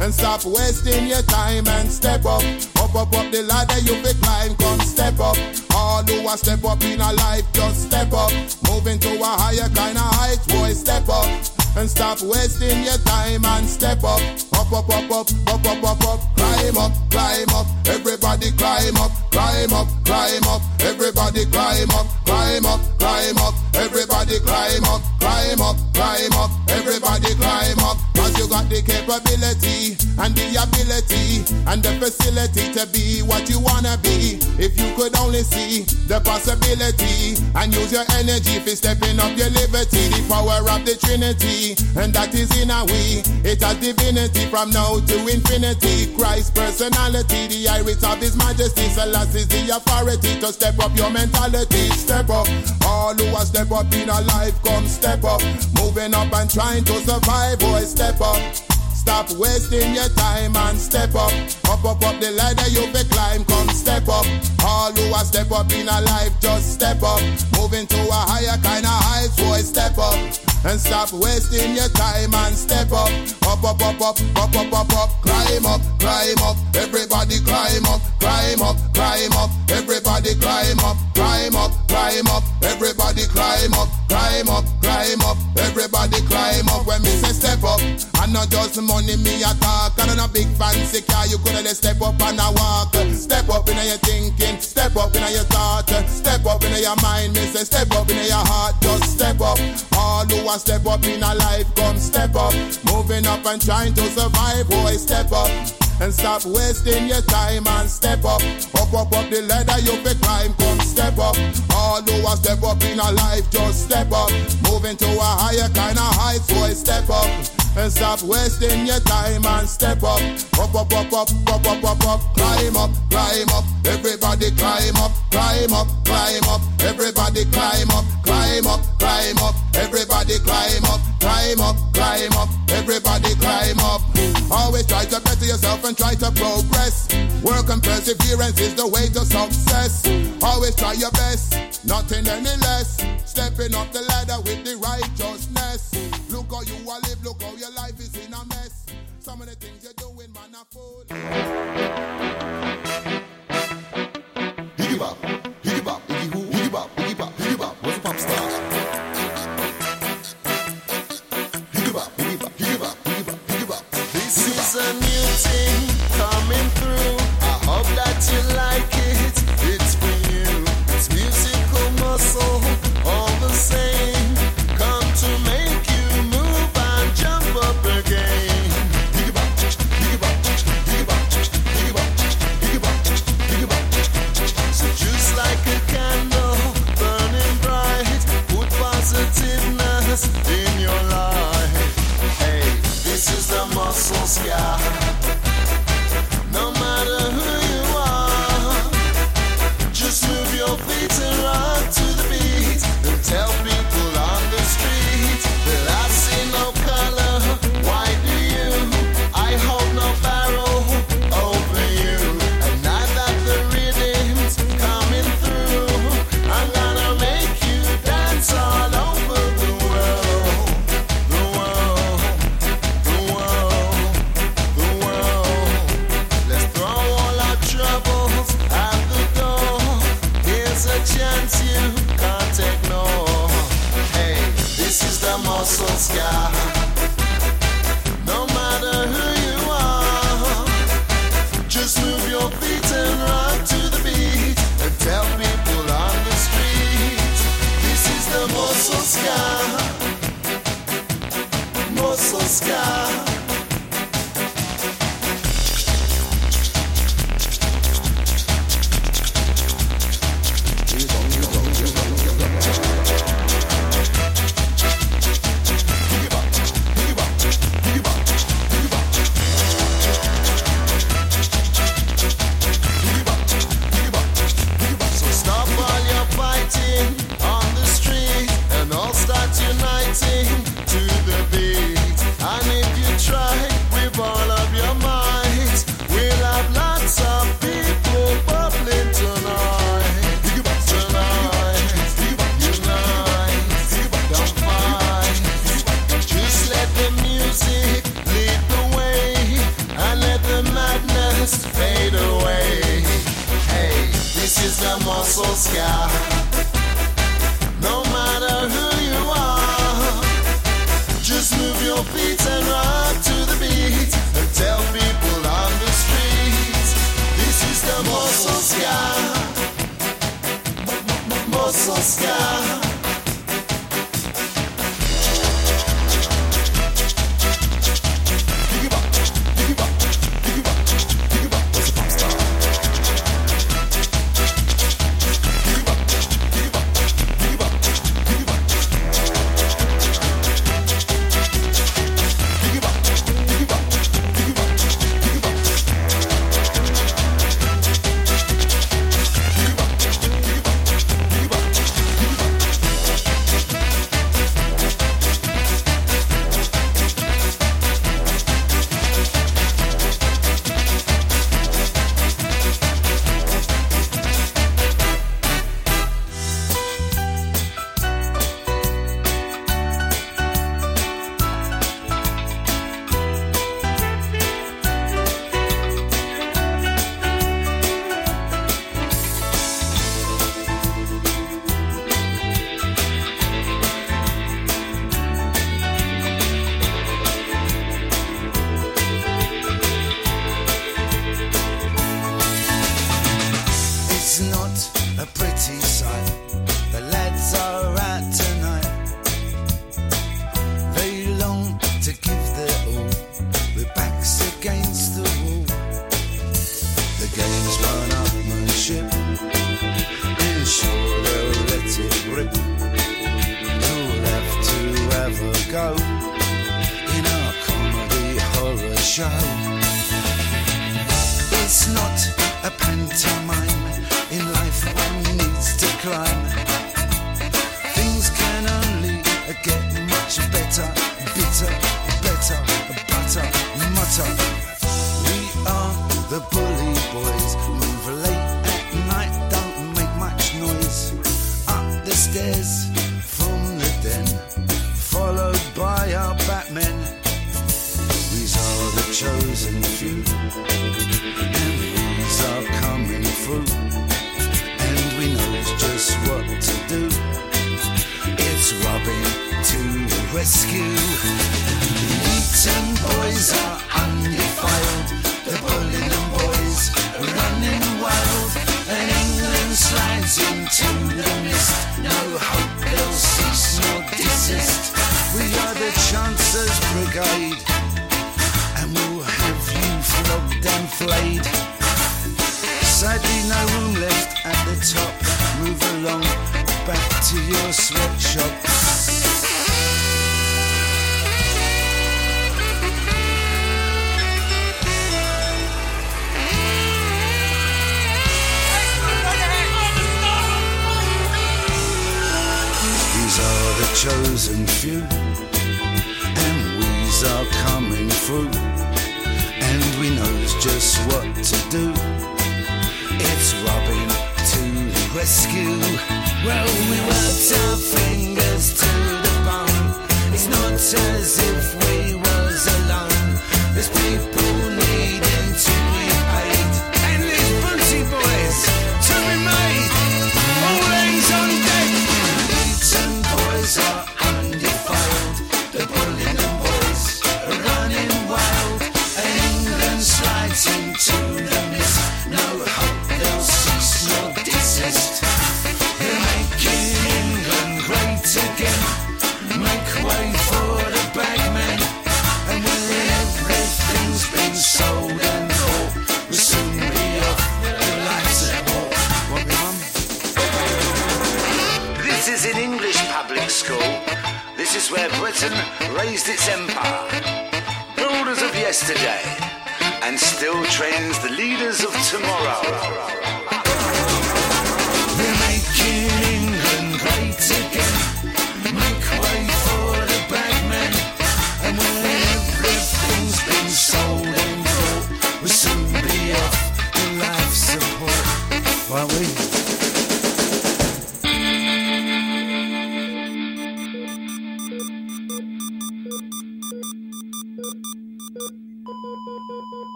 And stop wasting your time and step up. Up, up, up the ladder you be climb, come step up. All who are step up in a life, just step up. Moving to a higher kind of height, boy, step up. And stop wasting your time and step up. Up, up, up, up, up, up, up, up. Climb up, climb up. Everybody climb up, climb up, climb up. Everybody climb up, climb up, climb up. Everybody climb up, climb up, climb up. Everybody climb up. The capability and the ability and the facility to be what you wanna be. If you could only see the possibility and use your energy for stepping up your liberty, the power of the Trinity, and that is in a we. It has divinity from now to infinity. Christ personality, the iris of His Majesty, Celeste is the authority to step up your mentality. Step up, all who are step up in a life, come step up. Moving up and trying to survive, boy, step up. Stop wasting your time and step up. Up, up, up the ladder you be climb. Come step up. All who are step up in a life, just step up. Moving to a higher kind of heights, boy, step up. And stop wasting your time and step up. Up, up, up, up, up, up, up, up. Climb up, climb up. Everybody climb up, climb up, climb up. Everybody climb up, climb up, climb up. Everybody climb up, climb up, climb up. Everybody climb up. When me say step up, and not just money me a talk. And on a big fancy car, you coulda just step up and a walk. Step up in your thinking, step up in your thought, step up in your mind. Me say step up in your heart, just step up. All who a step up in a life, come step up. Moving up and trying to survive, boy, step up. And stop wasting your time and step up. Up, up, up the ladder you fi climb, come step up. All who a step up in a life, just step up. Moving to a higher kind of heights, boy, step up. And stop wasting your time and step up. Up, up, up, up, up, up, up, up. Climb up, climb up. Everybody climb up, climb up, climb up. Everybody climb up, climb up, climb up. Everybody climb up, climb up, climb up. Everybody climb up. Always try to better yourself and try to progress. Work and perseverance is the way to success. Always try your best, nothing any less. Stepping up the ladder with the righteousness. Look how you a live, look how your life is in a mess. Some of the things you're doing, man, are fool. Higgy bop, higgy bop, higgy who, higgy bop, higgy bop, higgy bop. What's a pop star? Higgy bop, higgy bop, higgy bop, higgy bop, higgy bop. This is a new thing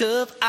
times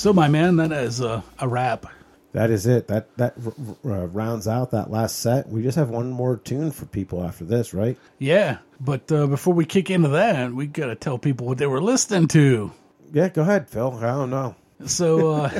So, my man, that is a, a wrap. That is it. That that uh, rounds out that last set. We just have one more tune for people after this, right? Yeah, but uh, before we kick into that, we got to tell people what they were listening to. Yeah, go ahead, Phil. I don't know. So uh,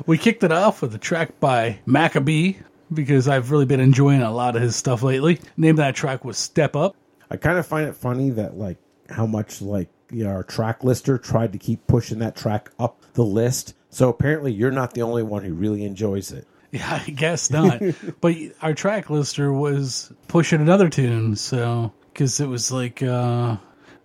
we kicked it off with a track by Maccabee because I've really been enjoying a lot of his stuff lately. Name of that track was Step Up. I kind of find it funny that like how much like you know, our track lister tried to keep pushing that track up the list. So apparently, you're not the only one who really enjoys it. Yeah, I guess not. but our track lister was pushing another tune, so because it was like uh,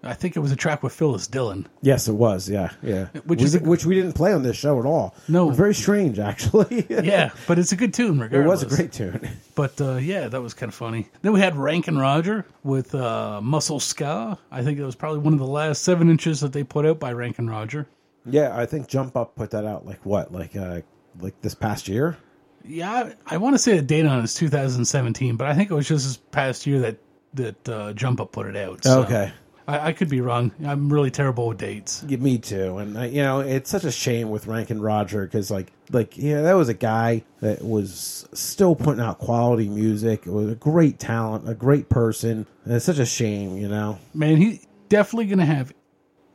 I think it was a track with Phyllis Dillon. Yes, it was. Yeah, yeah. Which We is di- which we didn't play on this show at all. No. very strange actually. yeah, but it's a good tune it was a great tune. But uh, yeah, that was kind of funny. Then we had Rankin Roger with uh, Muscle Ska. I think it was probably one of the last seven inches that they put out by Rankin Roger. Yeah, I think Jump Up put that out like what, like uh, like this past year. Yeah, I, I want to say the date on it is 2017, but I think it was just this past year that that uh, Jump Up put it out. so Okay. I, I could be wrong. I'm really terrible with dates. Yeah, me too. And uh, you know, it's such a shame with Rankin Roger because, like, like yeah, that was a guy that was still putting out quality music. It was a great talent, a great person. And it's such a shame, you know. Man, he definitely going to have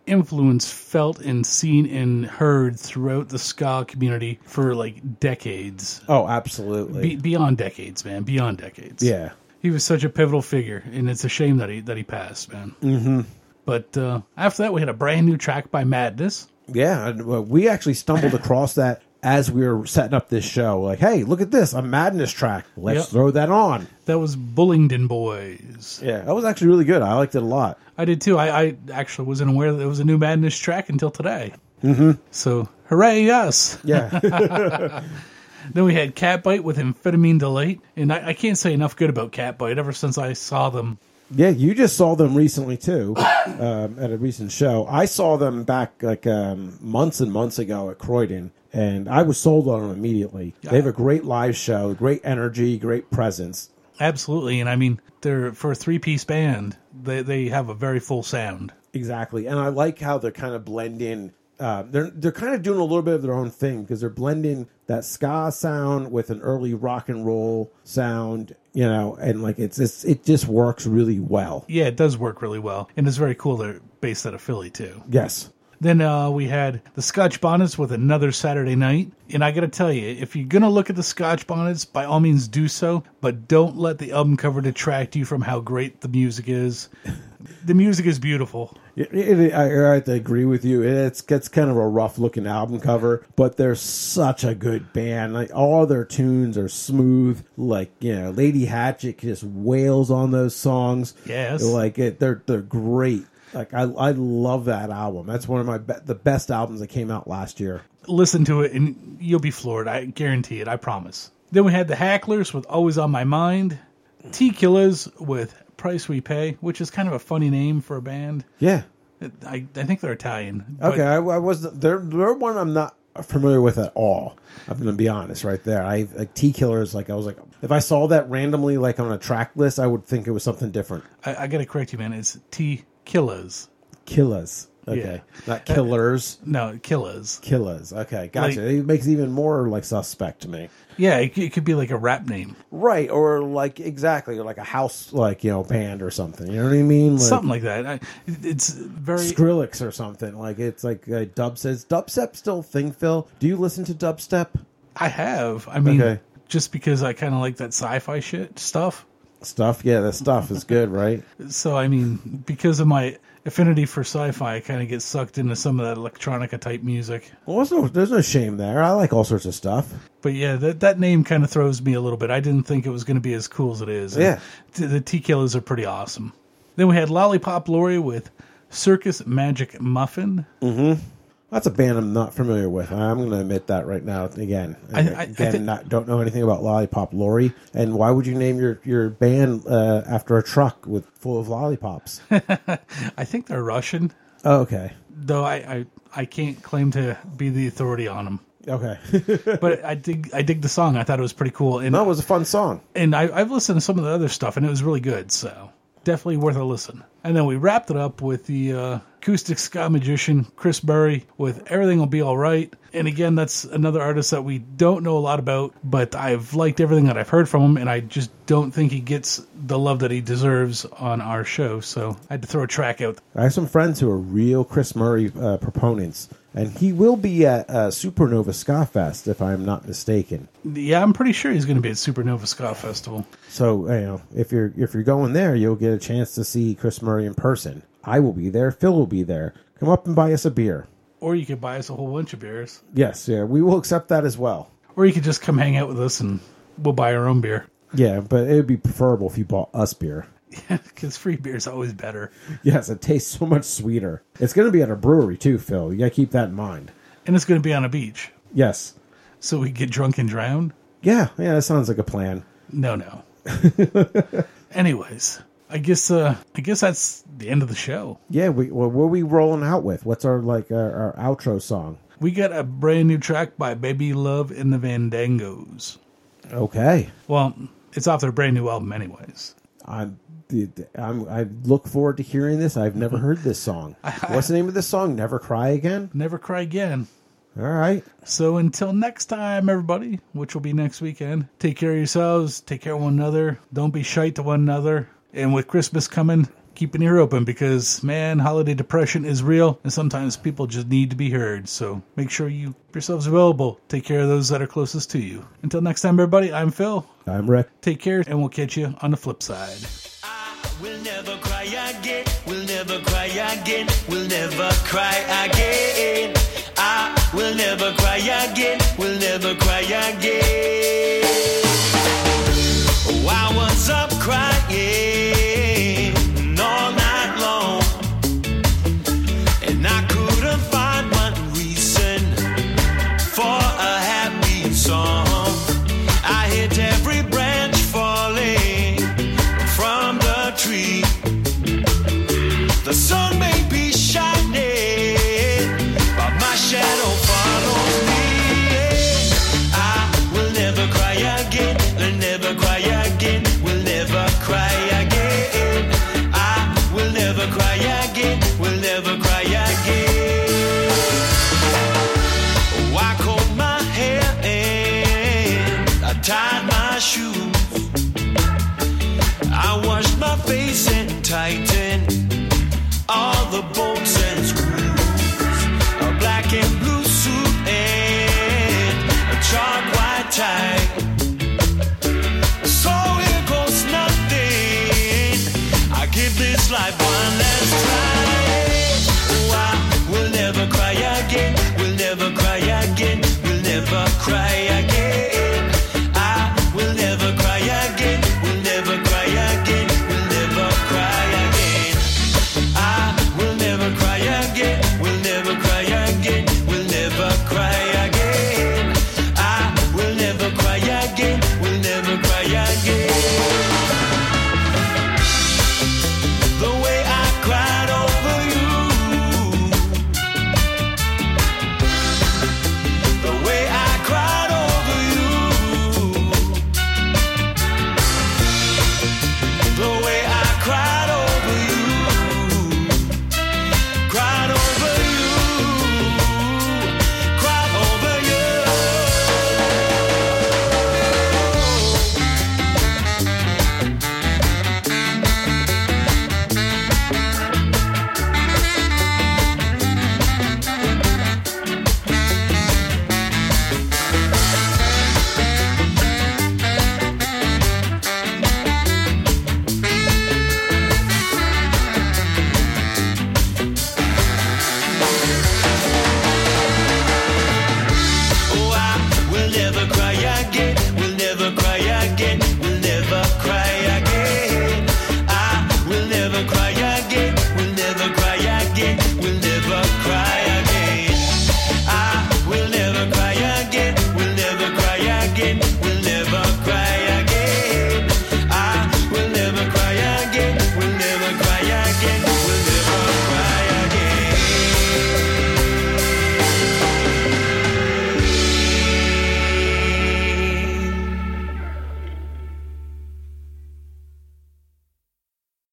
influence felt and seen and heard throughout the ska community for like decades. Oh, absolutely. Be, beyond decades, man. Beyond decades. yeah. He was such a pivotal figure, and it's a shame that he that he passed, man. Mm-hmm. But uh, after that, we had a brand new track by Madness. Yeah, we actually stumbled across that as we were setting up this show. Like, hey, look at this, a Madness track. Let's Yep. throw that on. That was Bullingdon Boys. Yeah, that was actually really good. I liked it a lot. I did too. I, I actually wasn't aware that it was a new Madness track until today. Mm-hmm. So, hooray, us. Yeah. then we had Catbite with Amphetamine Delight. And I, I can't say enough good about Catbite ever since I saw them. Yeah, you just saw them recently too, um, at a recent show. I saw them back like um, months and months ago at Croydon, and I was sold on them immediately. They have a great live show, great energy, great presence. Absolutely. And I mean, they're for a three piece band, they, they have a very full sound. Exactly, and I like how they're kind of blending. Uh, they're they're kind of doing a little bit of their own thing because they're blending that ska sound with an early rock and roll sound, you know, and like it's, it's it just works really well. Yeah, it does work really well. And it's very cool they're based out of Philly, too. Yes. Then uh, we had the Scotch Bonnets with another Saturday night. And I got to tell you, if you're going to look at the Scotch Bonnets, by all means do so, but don't let the album cover detract you from how great the music is. The music is beautiful. It, it, I, I have to agree with you. It's gets kind of a rough looking album cover, but they're such a good band. Like all their tunes are smooth. Like you know, Lady Hatchet just wails on those songs. Yes. like it. They're they're great. Like I I love that album. That's one of my be- the best albums that came out last year. Listen to it and you'll be floored. I guarantee it. I promise. Then we had the Hacklers with Always on My Mind. T Killers with Price We Pay, which is kind of a funny name for a band. Yeah. I, I think they're Italian. Okay, I, I was they're they're one I'm not familiar with at all. I'm gonna be honest right there. I like T Killers. Like I was like, if I saw that randomly like on a track list, I would think it was something different. I, I got to correct you, man. It's T Killers. Killers. Okay, not killers. No, killers. Killers. Okay, gotcha. Like- it makes it even more like suspect to me. Yeah, it, it could be like a rap name. Right, or like exactly or like a house like you know band or something. You know what I mean? Like, Something like that. I, it's very. Skrillex or something. Like it's like uh, dub says dubstep still thing. Phil, do you listen to dubstep? I have. I mean, Okay. just because I kind of like that sci-fi shit stuff. Stuff, yeah, that stuff is good, right? So I mean, because of my affinity for sci-fi, I kind of get sucked into some of that electronica type music. Well, there's no, there's no shame there. I like all sorts of stuff. But yeah, that that name kind of throws me a little bit. I didn't think it was going to be as cool as it is. Yeah. The T Killers are pretty awesome. Then we had Lollipop Lorry with Circus Magic Muffin. Mm-hmm. That's a band I'm not familiar with. I'm going to admit that right now. Again, I- I- I again, not don't know anything about Lollipop Lorry. And why would you name your your band uh, after a truck with full of lollipops? I think they're Russian, oh, okay, though I, I I can't claim to be the authority on them. okay. but I dig I dig the song. I thought it was pretty cool. And that was a fun song. And I, I've listened to some of the other stuff, and it was really good. So definitely worth a listen. And then we wrapped it up with the uh, acoustic ska magician Chris Murray with "Everything Will Be All Right." And again, that's another artist that we don't know a lot about, but I've liked everything that I've heard from him, and I just don't think he gets the love that he deserves on our show. So I had to throw a track out. I have some friends who are real Chris Murray uh, proponents, and he will be at uh, Supernova Ska Fest if I'm not mistaken. Yeah, I'm pretty sure he's going to be at Supernova Ska Festival. So you know, if you're if you're going there, you'll get a chance to see Chris Murray in person. I will be there. Phil will be there. Come up and buy us a beer. Or you could buy us a whole bunch of beers. Yes, yeah, we will accept that as well. Or you could just come hang out with us and we'll buy our own beer. Yeah, but it would be preferable if you bought us beer. Yeah, because free beer is always better. Yes, it tastes so much sweeter. It's going to be at a brewery too, Phil. You got to keep that in mind. And it's going to be on a beach. Yes. So we get drunk and drown? Yeah, yeah, that sounds like a plan. No, no. Anyways, I guess uh I guess that's the end of the show. Yeah, we well, what are we rolling out with? What's our like our, our outro song? We got a brand new track by Baby Love and the Van Dangos. Okay. Well, it's off their brand new album anyways. I'm, I'm I look forward to hearing this. I've never heard this song. What's the name of this song? Never Cry Again. Never Cry Again. All right. So until next time, everybody, which will be next weekend, take care of yourselves, take care of one another, don't be shy to one another. And with Christmas coming, keep an ear open because, man, holiday depression is real and sometimes people just need to be heard. So make sure you keep yourselves available. Take care of those that are closest to you. Until next time, everybody, I'm Phil. I'm Rick. Take care, and we'll catch you on the flip side. We'll never cry again. We'll never cry again. We'll never cry again. I will never cry again. We'll never cry again. Oh, I was up crying